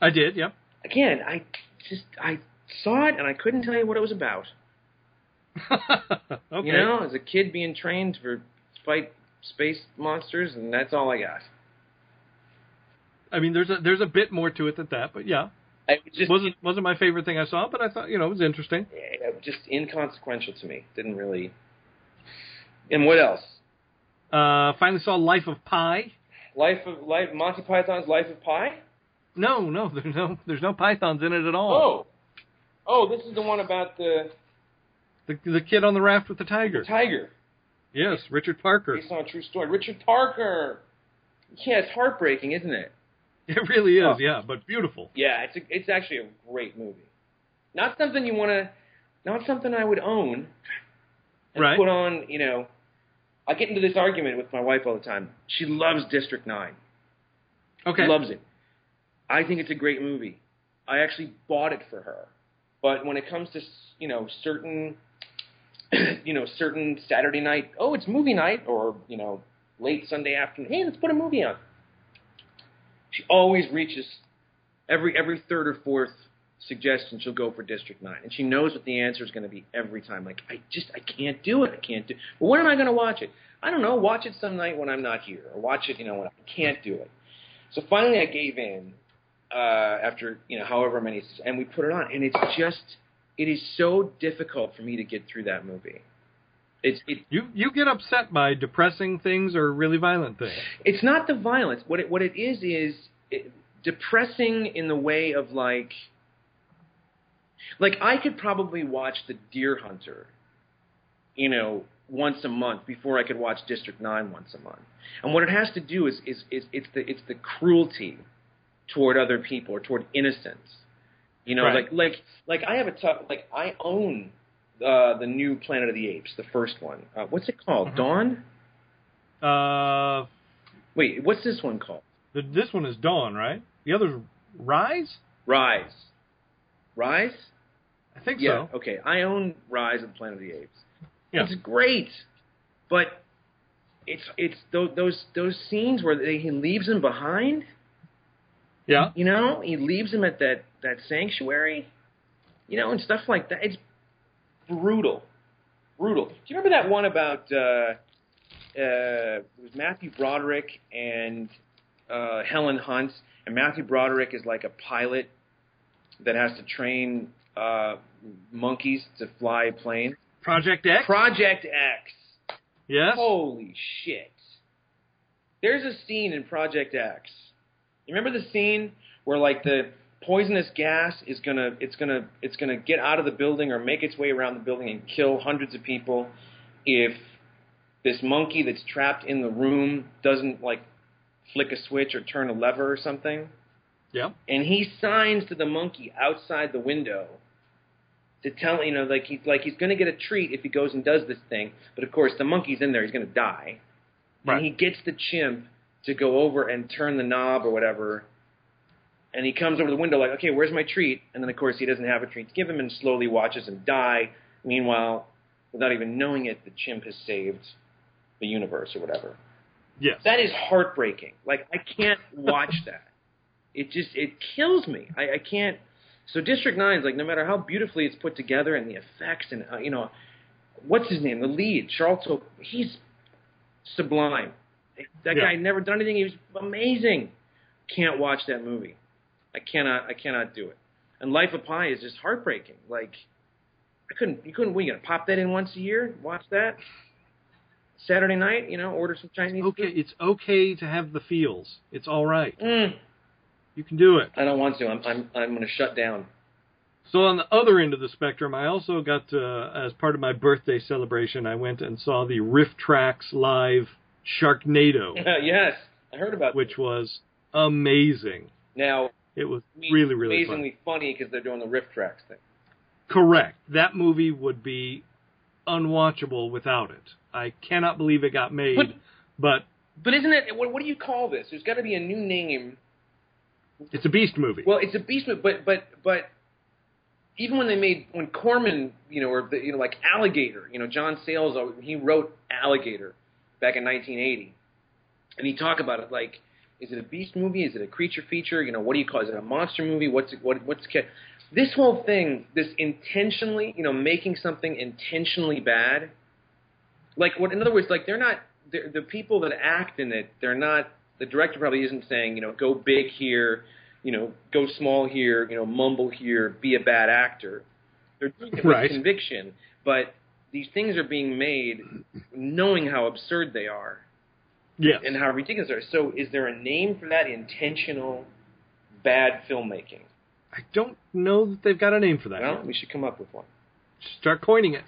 I did. Yep. Again, I just I saw it and I couldn't tell you what it was about. [laughs] okay. You know, as a kid being trained for fight space monsters, and that's all I got. I mean, there's a there's a bit more to it than that, but yeah, I it just wasn't wasn't my favorite thing I saw, but I thought you know it was interesting. just inconsequential to me. Didn't really. And what else? Uh, finally saw Life of Pi. Life of Life Monty Python's Life of Pi. No, no, [laughs] there's no there's no pythons in it at all. Oh, oh, this is the one about the, The the kid on the raft with the the tiger. tiger. Yes, Richard Parker. Based on a true story. Richard Parker. Yeah, it's heartbreaking, isn't it? [laughs] It really is, Oh. yeah, but beautiful. Yeah, it's a, it's actually a great movie. Not something you want to, not something I would own and Right. put on. You know, I get into this argument with my wife all the time. She loves District Nine. Okay. She loves it. I think it's a great movie. I actually bought it for her. But when it comes to you know certain, [clears throat] you know certain Saturday night, oh it's movie night, or you know late Sunday afternoon, hey let's put a movie on. She always reaches every every third or fourth suggestion she'll go for District Nine, and she knows what the answer is going to be every time. Like I just I can't do it. I can't do. Well, when am I going to watch it? I don't know. Watch it some night when I'm not here, or watch it you know when I can't do it. So finally, I gave in uh, after you know however many, and we put it on, and it's just it is so difficult for me to get through that movie. It's it, You you get upset by depressing things or really violent things. it's not the violence. What it what it is is it, depressing in the way of like like I could probably watch The Deer Hunter, you know, once a month before I could watch District Nine once a month. And what it has to do is is, is it's the it's the cruelty toward other people or toward innocence. You know, Right. like like like I have a tough like I own uh, the new Planet of the Apes, the first one. Uh, what's it called? Dawn? Uh, Wait, what's this one called? the, this one is Dawn, right? The other's Rise. Rise. Rise? I think Yeah. so. Okay. I own Rise of the Planet of the Apes. Yeah. It's great, but it's it's those those those scenes where they, he leaves him behind. Yeah. You know, he leaves him at that that sanctuary. You know, and stuff like that. It's brutal, brutal. Do you remember that one about uh, uh, it was Matthew Broderick and uh, Helen Hunt, and Matthew Broderick is like a pilot that has to train uh, monkeys to fly a plane. Project X. Project X. yes. Holy shit. There's a scene in Project X. You remember the scene where like the poisonous gas is gonna it's gonna it's gonna get out of the building or make its way around the building and kill hundreds of people if this monkey that's trapped in the room doesn't like flick a switch or turn a lever or something? Yeah. and he signs to the monkey outside the window to tell you know like he's like he's going to get a treat if he goes and does this thing but of course the monkey's in there he's going to die Right. and he gets the chimp to go over and turn the knob or whatever and he comes over the window like okay where's my treat and then of course he doesn't have a treat to give him and slowly watches him die meanwhile without even knowing it the chimp has saved the universe or whatever Yes. that is heartbreaking. Like I can't [laughs] watch that. It just it kills me. I, I can't. So District Nine is like no matter how beautifully it's put together and the effects and uh, you know what's his name, the lead Charles. Hope, he's sublime. That Yeah. guy never done anything. He was amazing. Can't watch that movie. I cannot. I cannot do it. And Life of Pi is just heartbreaking. Like I couldn't. You couldn't. We gonna pop that in once a year. Watch that. Saturday night, you know, order some Chinese Okay, food. it's okay to have the feels. It's all right. Mm. You can do it. I don't want to. I'm I'm I'm going to shut down. So on the other end of the spectrum, I also got to, as part of my birthday celebration, I went and saw the Riff Tracks live Sharknado, [laughs] yes, I heard about it. which was amazing. now. It was I mean, really, really amazingly funny because they're doing the riff tracks thing. Correct. That movie would be unwatchable without it. I cannot believe it got made, But- but But isn't it? What, what do you call this? There's got to be a new name. it's a beast movie. Well, it's a beast, movie, but but but even when they made when Corman, you know, or the, you know, like Alligator, you know, John Sayles, he wrote Alligator back in 1980, and he talked about it like, is it a beast movie? Is it a creature feature? You know, what do you call? it? Is it a monster movie? What's it, what what's this whole thing? This intentionally, you know, making something intentionally bad. Like what? In other words, like they're not they're, the people that act in it. They're not. The director probably isn't saying, you know, go big here, you know, go small here, you know, mumble here, be a bad actor. They're doing it with Right. conviction, but these things are being made knowing how absurd they are yes. and how ridiculous they are. So, is there a name for that intentional bad filmmaking? I don't know that they've got a name for that. Well, yet. we should come up with one. Start coining it.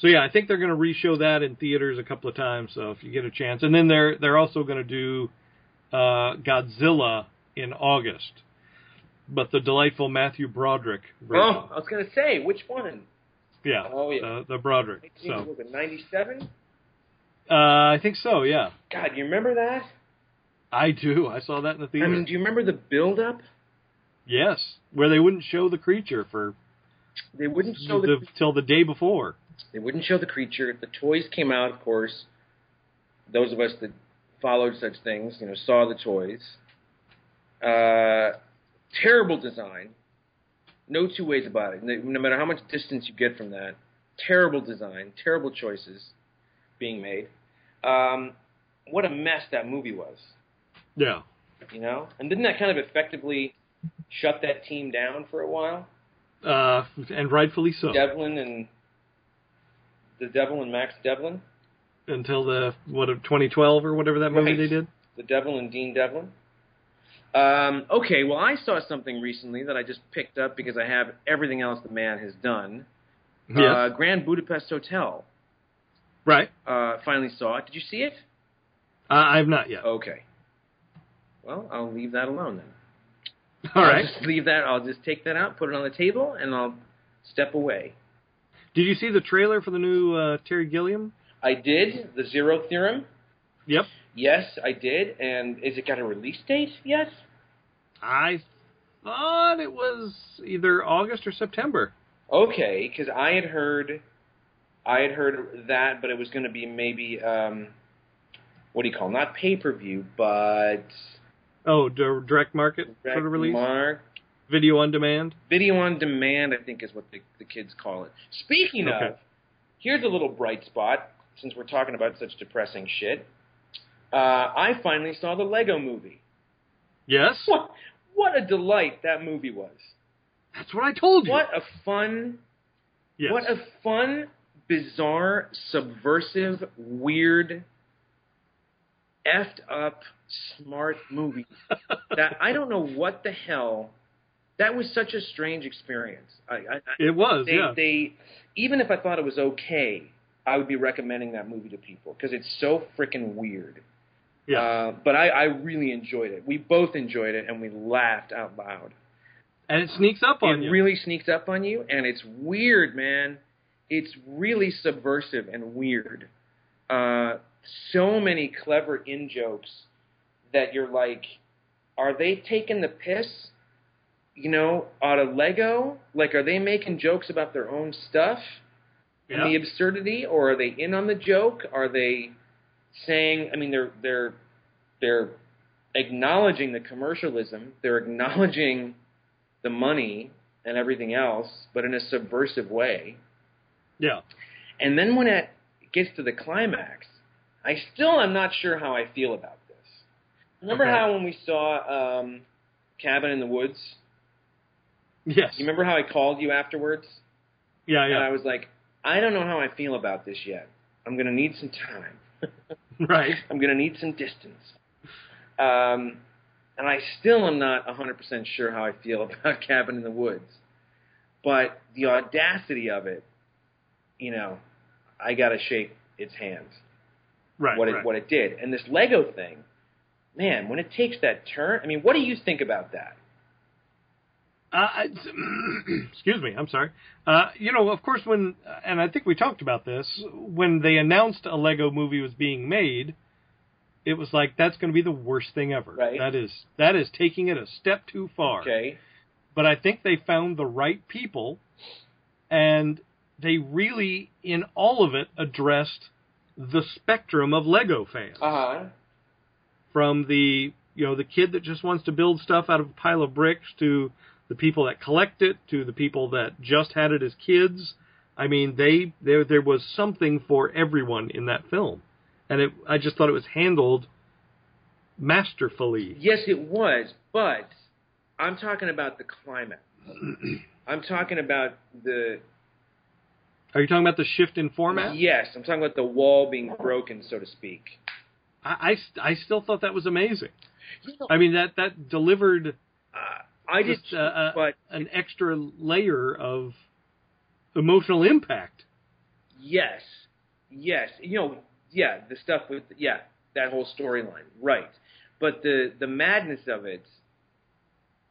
So yeah, I think they're going to reshow that in theaters a couple of times. So if you get a chance, and then they're they're also going to do uh, Godzilla in August, but the delightful Matthew Broderick version. Oh, I was going to say which one? yeah, oh, yeah. the, the Broderick. So Was it '97? Uh, I think so. Yeah, God, you remember that? I do. I saw that in the theater. I mean, do you remember the build-up? yes, where they wouldn't show the creature for They wouldn't show the, the till the day before. They wouldn't show the creature. The toys came out, of course. Those of us that followed such things, you know, saw the toys. Uh, terrible design. No two ways about it. No no matter how much distance you get from that, terrible design, terrible choices being made. Um, what a mess that movie was, Yeah, you know. And didn't that kind of effectively shut that team down for a while? uh, and rightfully so. Devlin and the Devil and Max Devlin, until the what 2012 or whatever that movie Right. they did. the Devil and Dean Devlin. Um, okay, well, I saw something recently that I just picked up because I have everything else the man has done. Yes. Uh, Grand Budapest Hotel. Right. Uh, finally saw it. Did you see it? Uh, I've not yet. Okay. Well, I'll leave that alone then. All I'll right. just leave that. I'll just take that out, put it on the table, and I'll step away. Did you see the trailer for the new uh, Terry Gilliam? I did the Zero Theorem. Yep. Yes, I did. And is it got a release date yet? I thought it was either August or September. Okay, because I had heard, I had heard that, but it was going to be maybe, um, what do you call, it? not pay per view, but Oh, direct market sort of release, Mark video on demand. video on demand. I think is what the, the kids call it. Speaking Okay. of, here's a little bright spot since we're talking about such depressing shit. Uh, I finally saw the Lego Movie. Yes, What what a delight that movie was. that's what I told you. What a fun Yes. What a fun, bizarre, subversive, weird, effed up, smart movie. [laughs] that I don't know what the hell. That was such a strange experience. I, I, it was. they, yeah. they, even if I thought it was okay, I would be recommending that movie to people because it's so freaking weird. yeah. Uh, but I, I really enjoyed it. We both enjoyed it, and we laughed out loud and it sneaks up on it you. really sneaks up on you, and it's weird, man. It's really subversive and weird. Uh, so many clever in jokes that you're like, are they taking the piss? You know, out of Lego? Like, are they making jokes about their own stuff and the absurdity, or are they in on the joke? Are they saying? I mean, they're they're they're acknowledging the commercialism. They're acknowledging the money and everything else, but in a subversive way. Yeah. And then when it gets to the climax, I still am not sure how I feel about this. Remember Okay. how when we saw um, Cabin in the Woods, Yes. you remember how I called you afterwards? yeah. Yeah. And I was like, I don't know how I feel about this yet. I'm going to need some time. [laughs] [laughs] right. I'm going to need some distance. Um, and I still am not 100% sure how I feel [laughs] about Cabin in the Woods. But the audacity of it, you know, I got to shake its hands. Right. what it right. what it did. And this Lego thing, man, when it takes that turn, I mean, what do you think about that? Uh, [clears throat] excuse me. I'm sorry. Uh, you know, of course, when and I think we talked about this when they announced a Lego movie was being made, it was like that's going to be the worst thing ever. Right. That is that is taking it a step too far. Okay, But I think they found the right people, and they really, in all of it, addressed the spectrum of Lego fans uh huh, from the you know the kid that just wants to build stuff out of a pile of bricks to the people that collect it to the people that just had it as kids. I mean, they there there was something for everyone in that film, and it I just thought it was handled masterfully. yes, it was, but I'm talking about the climax. [clears throat] I'm talking about the Are you talking about the shift in format? yes, I'm talking about the wall being broken, so to speak. I, I, I still thought that was amazing. I mean that that delivered Uh, I just uh, uh, but an extra layer of emotional impact. Yes, yes, you know, yeah, the stuff with yeah, that whole storyline, right? But the the madness of it,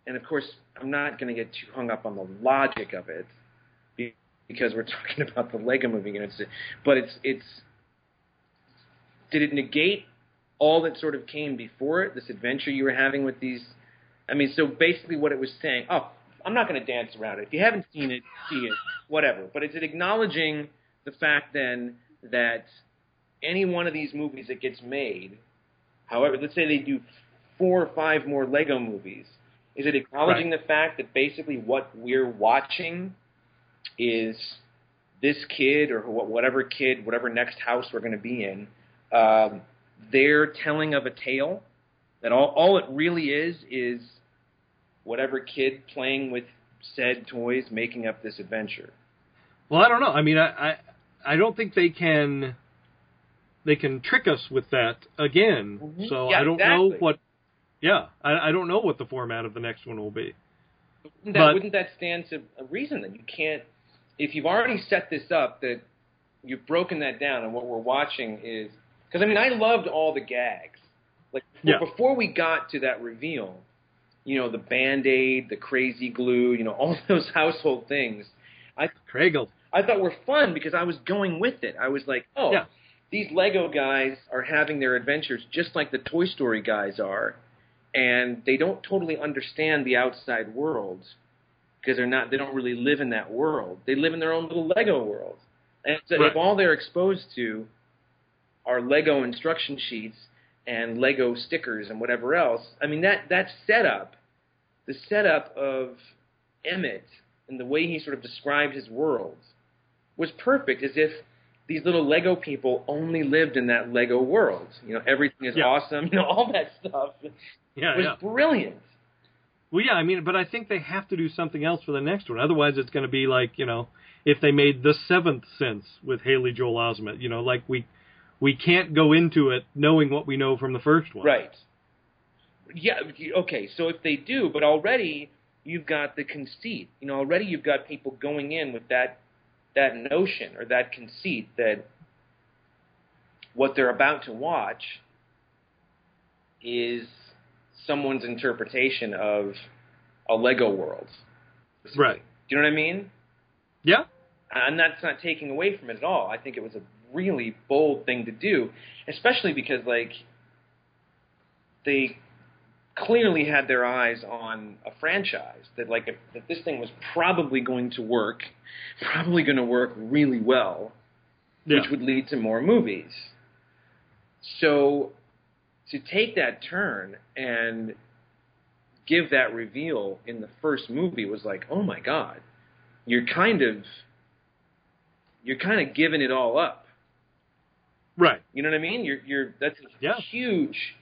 and of course, I'm not going to get too hung up on the logic of it because we're [laughs] talking about the Lego Movie, and it's but it's it's did it negate all that sort of came before it? This adventure you were having with these. I mean, so basically, what it was saying. Oh, I'm not going to dance around it. If you haven't seen it, see it, whatever. But is it acknowledging the fact then that any one of these movies that gets made, however, let's say they do four or five more Lego movies, is it acknowledging the fact that basically what we're watching is this kid or whatever kid, whatever next house we're going to be in, um, their telling of a tale? That all, all it really is is whatever kid playing with said toys making up this adventure. Well, I don't know. I mean, I, I I don't think they can they can trick us with that again. Mhm. So Yeah, I don't know what. Yeah, I, I don't know what the format of the next one will be. Wouldn't that, But- wouldn't that stand to a reason that you can't, if you've already set this up, that you've broken that down, and what we're watching is because I mean I loved all the gags, like Yeah. before we got to that reveal, you know the band aid, the crazy glue, you know [laughs] all those household things. I Kragle. I thought were fun because I was going with it. I was like, oh, Yeah. these Lego guys are having their adventures just like the Toy Story guys are, and they don't totally understand the outside world because they're not. They don't really live in that world. They live in their own little Lego world, and so Right. if all they're exposed to are Lego instruction sheets and Lego stickers and whatever else, I mean that that setup, the setup of Emmett and the way he sort of described his world was perfect, as if these little Lego people only lived in that Lego world. You know, everything is Yeah. awesome. [laughs] You know, all that stuff Yeah, was yeah. brilliant. Well, yeah, I mean, but I think they have to do something else for the next one. Otherwise, it's going to be like you know, if they made the seventh sense with Haley Joel Osment, you know, like we we can't go into it knowing what we know from the first one. Right. Yeah. Okay. So if they do, but already you've got the conceit. You know, already you've got people going in with that that notion or that conceit that what they're about to watch is someone's interpretation of a Lego world. Right. Do you know what I mean? Yeah. and that's not taking away from it at all. I think it was a really bold thing to do, especially because like they clearly had their eyes on a franchise that like if, that this thing was probably going to work, probably going to work really well, Yeah. which would lead to more movies. So to take that turn and give that reveal in the first movie was like, oh my god, you're kind of you're kind of giving it all up. Right. You know what I mean? You're you're that's a Yeah. huge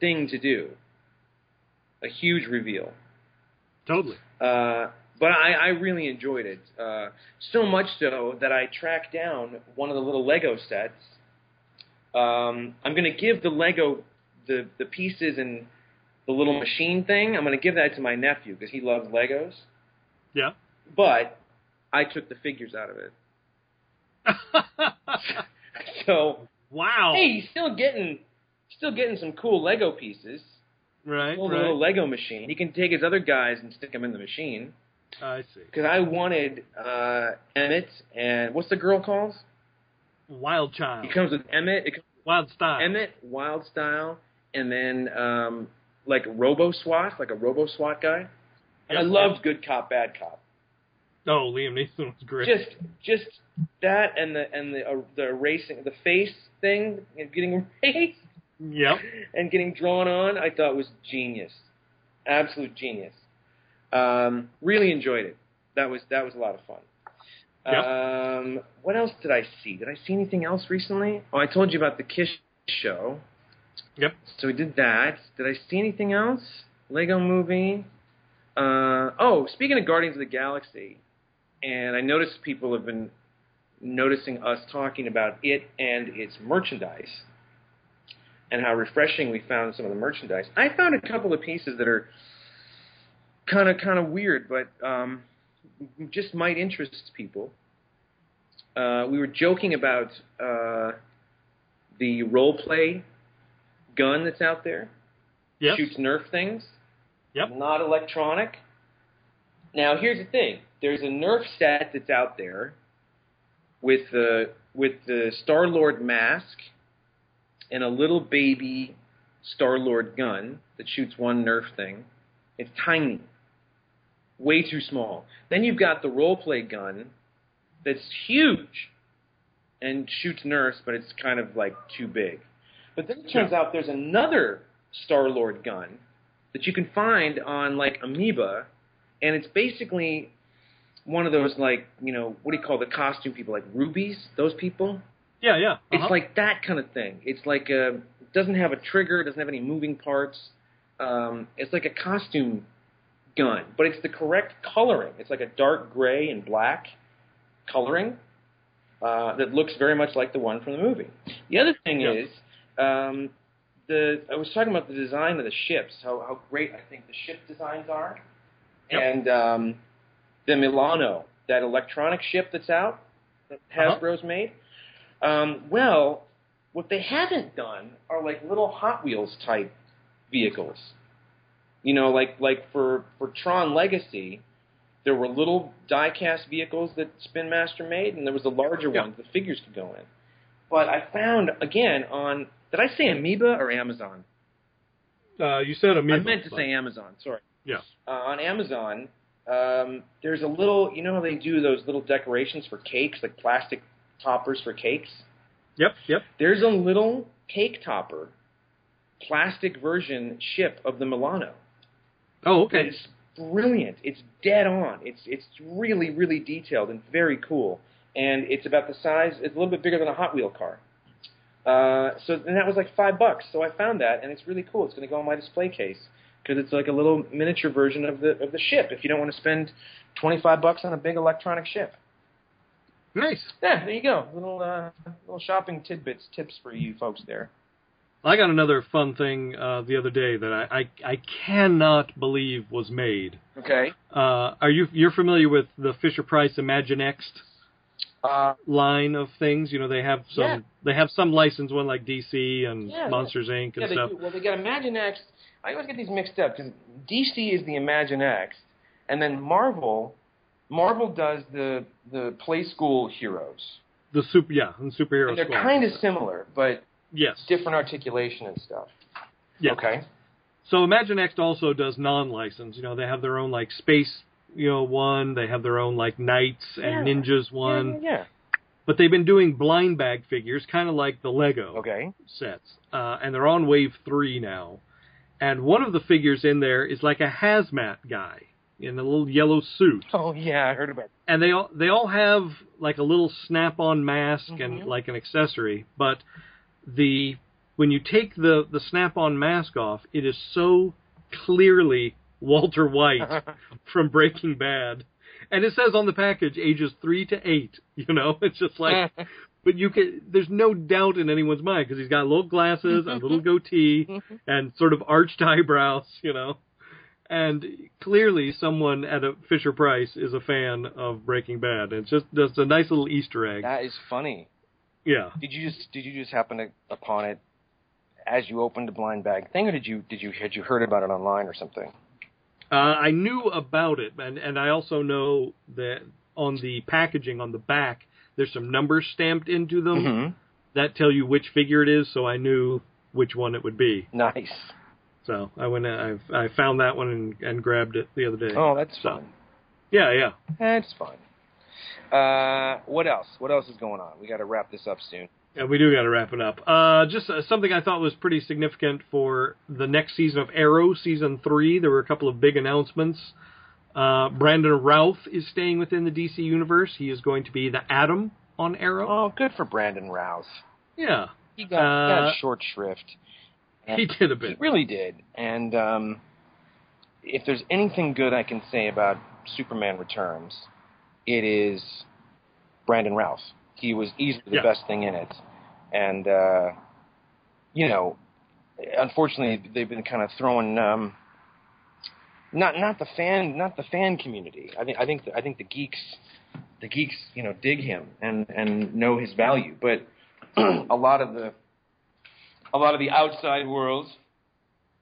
thing to do. A huge reveal. Totally. Uh, but I, I really enjoyed it. Uh, so much so that I tracked down one of the little Lego sets. Um, I'm going to give the Lego, the, the pieces and the little machine thing, I'm going to give that to my nephew because he loves Legos. Yeah. But I took the figures out of it. [laughs] So, wow. hey, he's still getting, still getting some cool Lego pieces. Right. Still Right. little Lego machine. He can take his other guys and stick them in the machine. I see. because I wanted uh, Emmett and what's the girl called? Wild child. It comes with Emmett, it comes Wyldstyle. Emmett, Wyldstyle, and then um, like Robo SWAT, like a Robo SWAT guy. And I loved Good Cop, Bad Cop. Oh, Liam Neeson was great. Just, just that and the and the uh, the erasing the face thing, and getting [laughs] erased Yep. and getting drawn on, I thought was genius, absolute genius. Um, really enjoyed it. That was that was a lot of fun. Yep. Um, what else did I see? Did I see anything else recently? Oh, I told you about the Kiss show. Yep. So we did that. Did I see anything else? Lego movie. Uh, oh, speaking of Guardians of the Galaxy, and I noticed people have been noticing us talking about it and its merchandise, and how refreshing we found some of the merchandise. I found a couple of pieces that are kind of kind of weird, but um, just might interest people. Uh, we were joking about uh, the role play gun that's out there. Yes. Shoots Nerf things. Yep. Not electronic. Now here's the thing. There's a Nerf set that's out there with the with the Star Lord mask and a little baby Star Lord gun that shoots one Nerf thing. It's tiny. Way too small. Then you've got the role play gun that's huge and shoots Nerfs, but it's kind of like too big. But then it turns out there's another Star Lord gun that you can find on like Amoeba, and it's basically one of those like you know what do you call the costume people like Rubie's? Those people. Yeah, yeah. It's Uh-huh. like that kind of thing. It's like a it doesn't have a trigger, doesn't have any moving parts. Um, it's like a costume gun, but it's the correct coloring. It's like a dark gray and black coloring. uh, that looks very much like the one from the movie. The other thing Yeah. is, um, the I was talking about the design of the ships, how how great I think the ship designs are, Yep. and um, the Milano, that electronic ship that's out that Uh-huh. Hasbro's made. Um, well, what they haven't done are like little Hot Wheels type vehicles. You know, like like for for Tron Legacy, there were little die-cast vehicles that Spin Master made, and there was a larger Yeah. ones the figures could go in. But I found again on did I say Amoeba or Amazon? Uh, you said I meant to but- say Amazon. Sorry. Yeah. Uh, on Amazon, um, there's a little. You know how they do those little decorations for cakes, like plastic toppers for cakes. Yep, yep. There's a little cake topper, plastic version ship of the Milano. Oh, okay. It's brilliant. It's dead on. It's it's really really detailed and very cool. And it's about the size. It's a little bit bigger than a Hot Wheel car. Uh, so and that was like five bucks. So I found that, and it's really cool. It's going to go on my display case because it's like a little miniature version of the of the ship. If you don't want to spend twenty five bucks on a big electronic ship. Nice. Yeah, there you go. Little uh, little shopping tidbits, tips for you folks there. I got another fun thing uh, the other day that I, I I cannot believe was made. Okay. Uh, are you you're familiar with the Fisher Price Imaginext Uh, line of things? You know they have some Yeah. they have some licensed one like DC and Yeah, Monsters Inc. yeah, and they stuff. do. Well, they got Imaginext. I always get these mixed up because DC is the Imaginext, and then Marvel. Marvel does the the Playskool heroes, The super yeah, and superhero and they're kind of similar, but yes. different articulation and stuff. Yeah. Okay. So Imaginext also does non-license. You know, they have their own like space, you know, one. They have their own like knights and Yeah. ninjas one. Yeah. yeah, But they've been doing blind bag figures, kind of like the Lego. Okay. sets, uh, and they're on wave three now. And one of the figures in there is like a hazmat guy in a little yellow suit, Oh yeah, I heard about. and they all they all have like a little snap-on mask Mm-hmm. and like an accessory. But the when you take the the snap-on mask off, it is so clearly Walter White [laughs] from Breaking Bad. And it says on the package ages three to eight. [laughs] You know, it's just like, [laughs] but you can. There's no doubt in anyone's mind because he's got little glasses, a little goatee, and sort of arched eyebrows. You know, and clearly someone at a Fisher Price is a fan of Breaking Bad. It's just just a nice little Easter egg. That is funny. Yeah. Did you just did you just happen to, upon it as you opened the blind bag thing, or did you did you had you heard about it online or something? Uh, I knew about it, and and I also know that on the packaging on the back, there's some numbers stamped into them Mm-hmm. that tell you which figure it is, so I knew which one it would be. Nice. So I went, I I found that one and, and grabbed it the other day. Oh, that's So- fun. yeah, yeah. That's fun. Uh, what else? What else is going on? We got to wrap this up soon. Yeah, we do got to wrap it up. Uh, just uh, something I thought was pretty significant for the next season of Arrow, season three. There were a couple of big announcements. Uh, Brandon Routh is staying within the DC universe. He is going to be the Atom on Arrow. Oh, good for Brandon Routh. Yeah, He got, he Uh, got short shrift. he did a He bit. really did. And um, if there's anything good I can say about Superman Returns, it is Brandon Routh. He was easily the Yeah. best thing in it. And, uh, you know, unfortunately, they've been kind of throwing. Um, not not the fan not the fan community. I think I think the, I think the geeks the geeks you know dig him and and know his value, but [clears throat] a lot of the a lot of the outside world,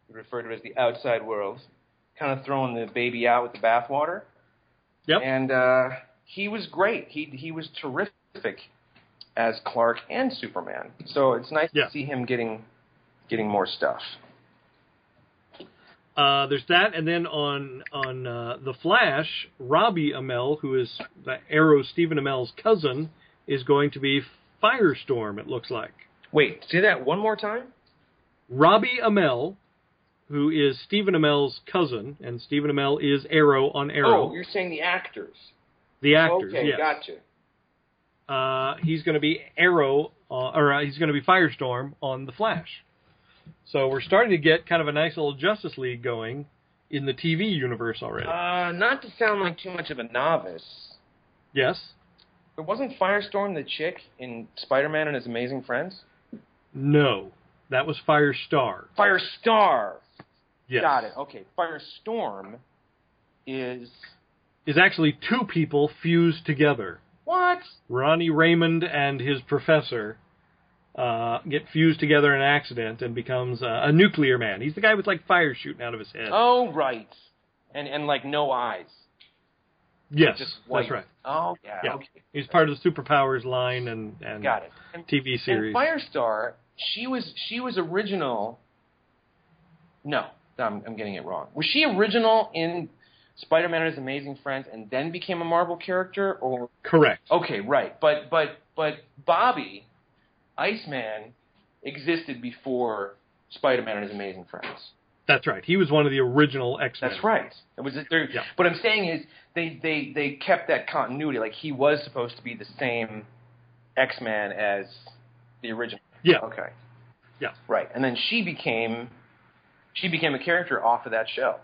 we refer to as the outside world, kind of throwing the baby out with the bathwater. Yep. And uh, he was great. He he was terrific as Clark and Superman. So it's nice Yeah. to see him getting getting more stuff. Uh, there's that, and then on on uh, the Flash, Robbie Amell, who is the Arrow Stephen Amell's cousin, is going to be Firestorm. It looks like Wait, say that one more time. Robbie Amell, who is Stephen Amell's cousin, and Stephen Amell is Arrow on Arrow. Oh, you're saying the actors. The actors, okay, yes. gotcha. Uh, he's going to be Arrow, uh, or uh, he's going to be Firestorm on the Flash. So we're starting to get kind of a nice little Justice League going in the TV universe already. Uh, not to sound like too much of a novice, yes. But wasn't Firestorm the chick in Spider-Man and His Amazing Friends? No, that was Firestar. Firestar. Yes. Got it. Okay. Firestorm is Is actually two people fused together. what? Ronnie Raymond and his professor uh, get fused together in an accident and becomes uh, a nuclear man. He's the guy with like fire shooting out of his head. Oh, right. And and like no eyes. yes, Just that's right. Oh, yeah. Yeah. Okay. He's part of the superpowers line and and Got it. And, TV series. and Firestar, she was she was original. No, I'm, I'm getting it wrong. Was she original in Spider-Man and His Amazing Friends, and then became a Marvel character, or Correct. okay, right? But but but Bobby, Iceman, existed before Spider-Man and His Amazing Friends. That's right. He was one of the original X Men. That's right. It was there. Yeah. What I'm saying is they they they kept that continuity. Like he was supposed to be the same X-Man as the original. Yeah. Okay. Yeah. Right. And then she became she became a character off of that show.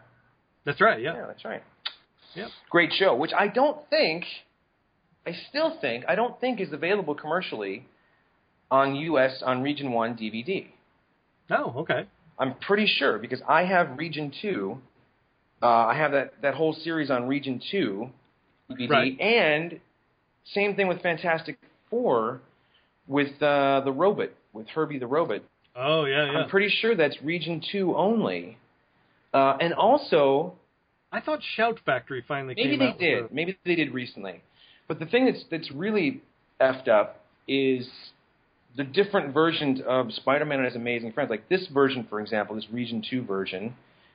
That's right. Yeah, Yeah. that's right. Yeah. Great show, which I don't think I still think I don't think is available commercially on US on Region 1 DVD. Oh, okay. I'm pretty sure because I have Region Two. Uh, I have that that whole series on Region Two DVD, Right. and same thing with Fantastic Four with uh, the robot with Herbie the robot. Oh, yeah, yeah. I'm pretty sure that's Region Two only. Uh, and also, I thought Shout Factory finally maybe they did, a- maybe they did recently. But the thing that's that's really effed up is the different versions of Spider-Man and His Amazing Friends. Like this version, for example, this Region Two version,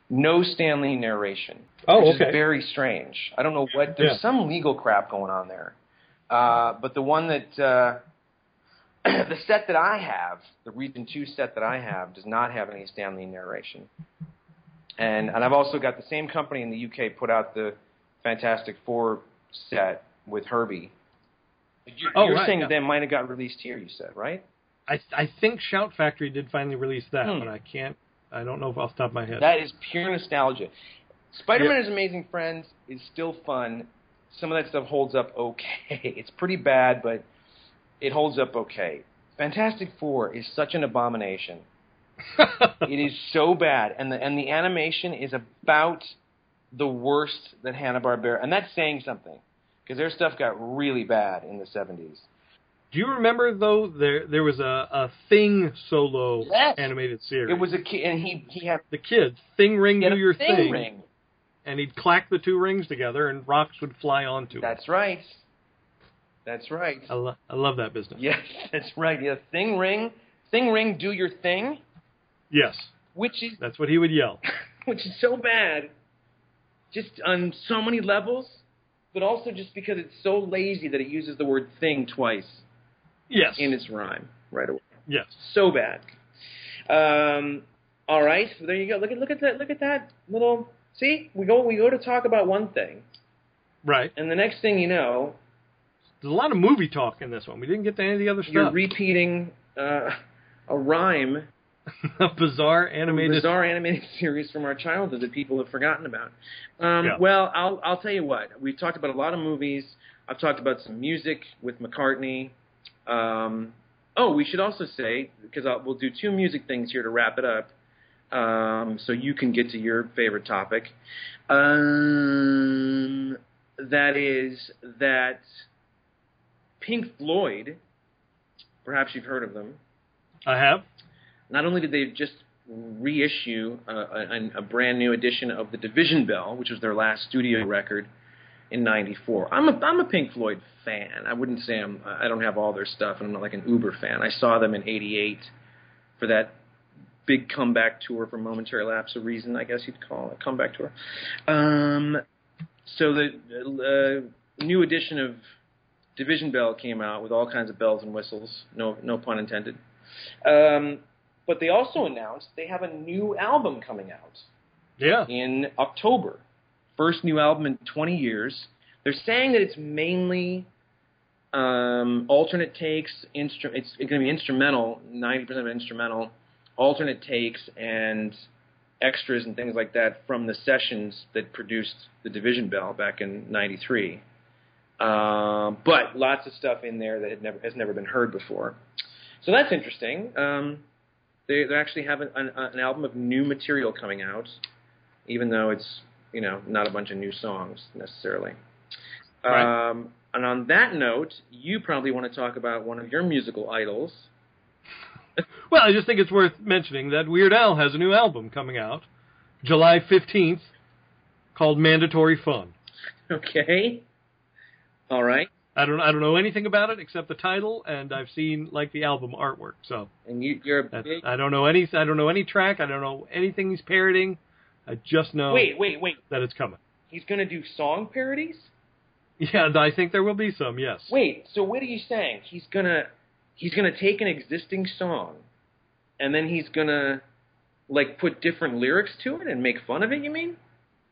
no Stan Lee narration. Oh, which okay. is very strange. I don't know what. There's Yeah. some legal crap going on there. Uh, but the one that uh, [clears throat] the set that I have, the Region Two set that I have, does not have any Stan Lee narration. And and I've also got the same company in the UK put out the Fantastic Four set with Herbie. You're, Oh, you're right, saying yeah. that might have got released here. You said right? I I think Shout Factory did finally release that, Hmm. but I can't. I don't know if off the top of my head. That is pure nostalgia. Spider-Man Yep. and His Amazing Friends is still fun. Some of that stuff holds up okay. [laughs] It's pretty bad, but it holds up okay. Fantastic Four is such an abomination. [laughs] It is so bad, and the and the animation is about the worst that Hanna Barbera, and that's saying something because their stuff got really bad in the seventies. Do you remember though? There there was a a Thing solo Yes. animated series. It was a kid, and he he had, the kids Thing Ring do your thing, thing, ring. and he'd clack the two rings together, and rocks would fly onto it. That's right. That's right. I, lo- I love that business. Yes, [laughs] that's right. Yeah, thing ring, thing ring, do your thing, Yes, which is that's what he would yell. [laughs] which is so bad, just on so many levels, but also just because it's so lazy that it uses the word thing twice Yes. in its rhyme right away. yes. So bad. Um, all right, so there you go. Look at look at that. Look at that little. See, we go we go to talk about one thing, Right. and the next thing you know, There's a lot of movie talk in this one. We didn't get to any of the other stuff. you're repeating uh, a rhyme [laughs] a bizarre animated. bizarre animated [laughs] series from our childhood that people have forgotten about. Um, Yeah. Well, I'll I'll tell you what. We've talked about a lot of movies. I've talked about some music with McCartney. Um, oh, we should also say because I'll, we'll do two music things here to wrap it up, um, so you can get to your favorite topic. Um, that is that Pink Floyd. Perhaps you've heard of them I have. Not only did they just reissue uh, a, a brand new edition of the Division Bell, which was their last studio record in '94. I'm a I'm a Pink Floyd fan. I wouldn't say I'm I don't have all their stuff, and I'm not like an uber fan. I saw them in '88 for that big comeback tour for Momentary Lapse of Reason, I guess you'd call it, comeback tour. Um, so the uh, new edition of Division Bell came out with all kinds of bells and whistles. No no pun intended. Um, but they also announced they have a new album coming out Yeah. in October. First new album in 20 years. They're saying that it's mainly um, alternate takes. Instru- it's going to be instrumental, 90% of instrumental, alternate takes and extras and things like that from the sessions that produced the Division Bell back in '93. Um, but lots of stuff in there that had never has never been heard before. So that's interesting. Um, they they actually have an, an, an album of new material coming out, even though it's you know not a bunch of new songs necessarily. Right. Um, and on that note, you probably want to talk about one of your musical idols. [laughs] Well, I just think it's worth mentioning that Weird Al has a new album coming out July 15th called Mandatory Fun. [laughs] Okay. All right. I don't I don't know anything about it except the title and I've seen like the album artwork. So And you, you're a big. I don't know any I don't know any track, I don't know anything he's parodying. I just know Wait, wait, wait. that it's coming. He's going to do song parodies? Yeah, I think there will be some, yes. Wait, so what are you saying? He's gonna he's gonna take an existing song and then he's gonna like put different lyrics to it and make fun of it, you mean?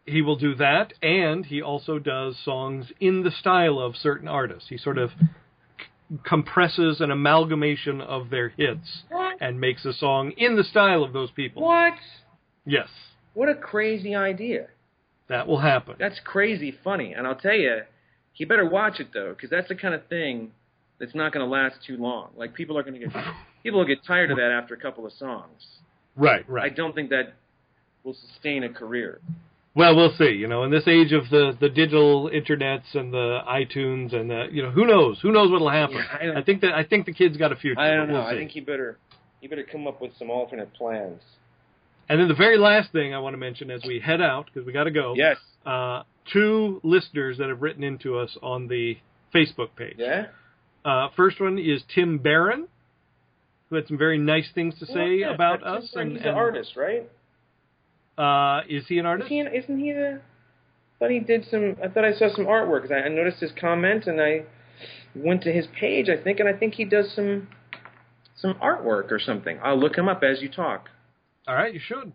He will do that, and he also does songs in the style of certain artists. He sort of c- compresses an amalgamation of their hits What? and makes a song in the style of those people. What? Yes, What a crazy idea. that will happen. That's crazy funny. And I'll tell you, he better watch it though, because that's the kind of thing that's not going to last too long. Like people are going to get people will get tired of that after a couple of songs. Right, right. I don't think that will sustain a career. Well, we'll see. You know, in this age of the the digital internets and the iTunes and the you know who knows who knows what'll happen. Yeah, I I think that I think the kid's got a future. I don't know. we'll I think he better he better come up with some alternate plans. And then the very last thing I want to mention as we head out because we got to go. Yes. uh, two listeners that have written into us on the Facebook page. Yeah. Uh, first one is Tim Barron, who had some very nice things to say Well, yeah, about us. And, he's and an artist, right? Uh, is he an Is artist? he, isn't he the? I thought he did some. I thought I saw some artwork I, I noticed his comment and I went to his page. I think, and I think he does some some artwork or something. I'll look him up as you talk. All right, you should.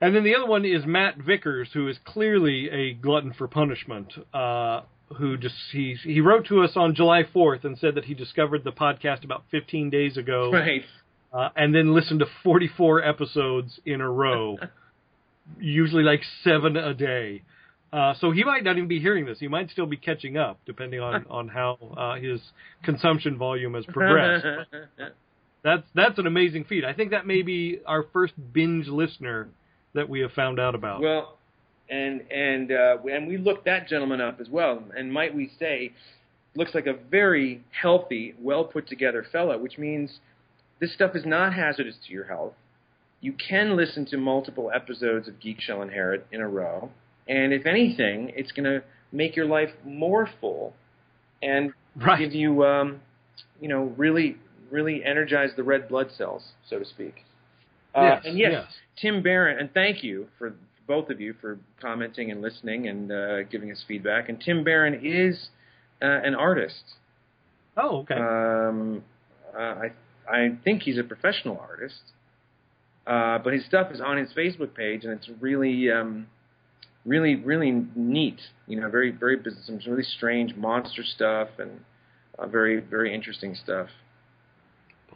And then the other one is Matt Vickers, who is clearly a glutton for punishment. Uh, who just he he wrote to us on July 4th and said that he discovered the podcast about 15 days ago. Right. uh, and then listened to 44 episodes in a row, [laughs] usually like seven a day. Uh, so he might not even be hearing this. He might still be catching up, depending on [laughs] on how uh, his consumption volume has progressed. [laughs] that's that's an amazing feat. I think that may be our first binge listener that we have found out about. well, and and uh, and we looked that gentleman up as well. And might we say, looks like a very healthy, well put together fellow, which means this stuff is not hazardous to your health. You can listen to multiple episodes of Geek Shall Inherit in a row, and if anything, it's going to make your life more full and right. give you, um, you know, really, really energize the red blood cells, so to speak. Uh, Yes, and yes, yes. Tim Barron, and thank you for both of you for commenting and listening and uh, giving us feedback. And Tim Barron is uh, an artist. Oh, okay. Um, uh, I I think he's a professional artist, uh, but his stuff is on his Facebook page, and it's really, um, really, really neat. You know, very, very some really strange monster stuff and uh, very, very interesting stuff.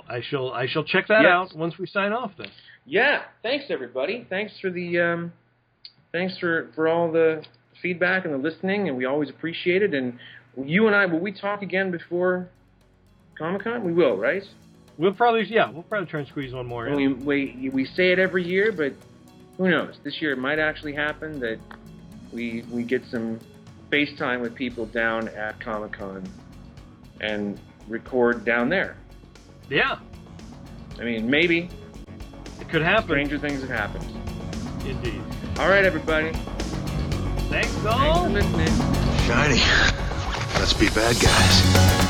I shall I shall check that Yes. out once we sign off. Then. Yeah, thanks everybody. Thanks for the, um, thanks for for all the feedback and the listening, and we always appreciate it. And you and I, will we talk again before Comic Con? We will, right? We'll probably yeah we'll probably try and squeeze one more. In. We, we we say it every year, but who knows? This year it might actually happen that we we get some FaceTime with people down at Comic Con and record down there. Yeah, I mean, maybe it could happen. stranger things have happened. Indeed. All right, everybody. Thanks all. Thanks for listening. Shiny. Let's be bad guys.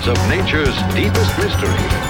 Secrets of nature's deepest mystery.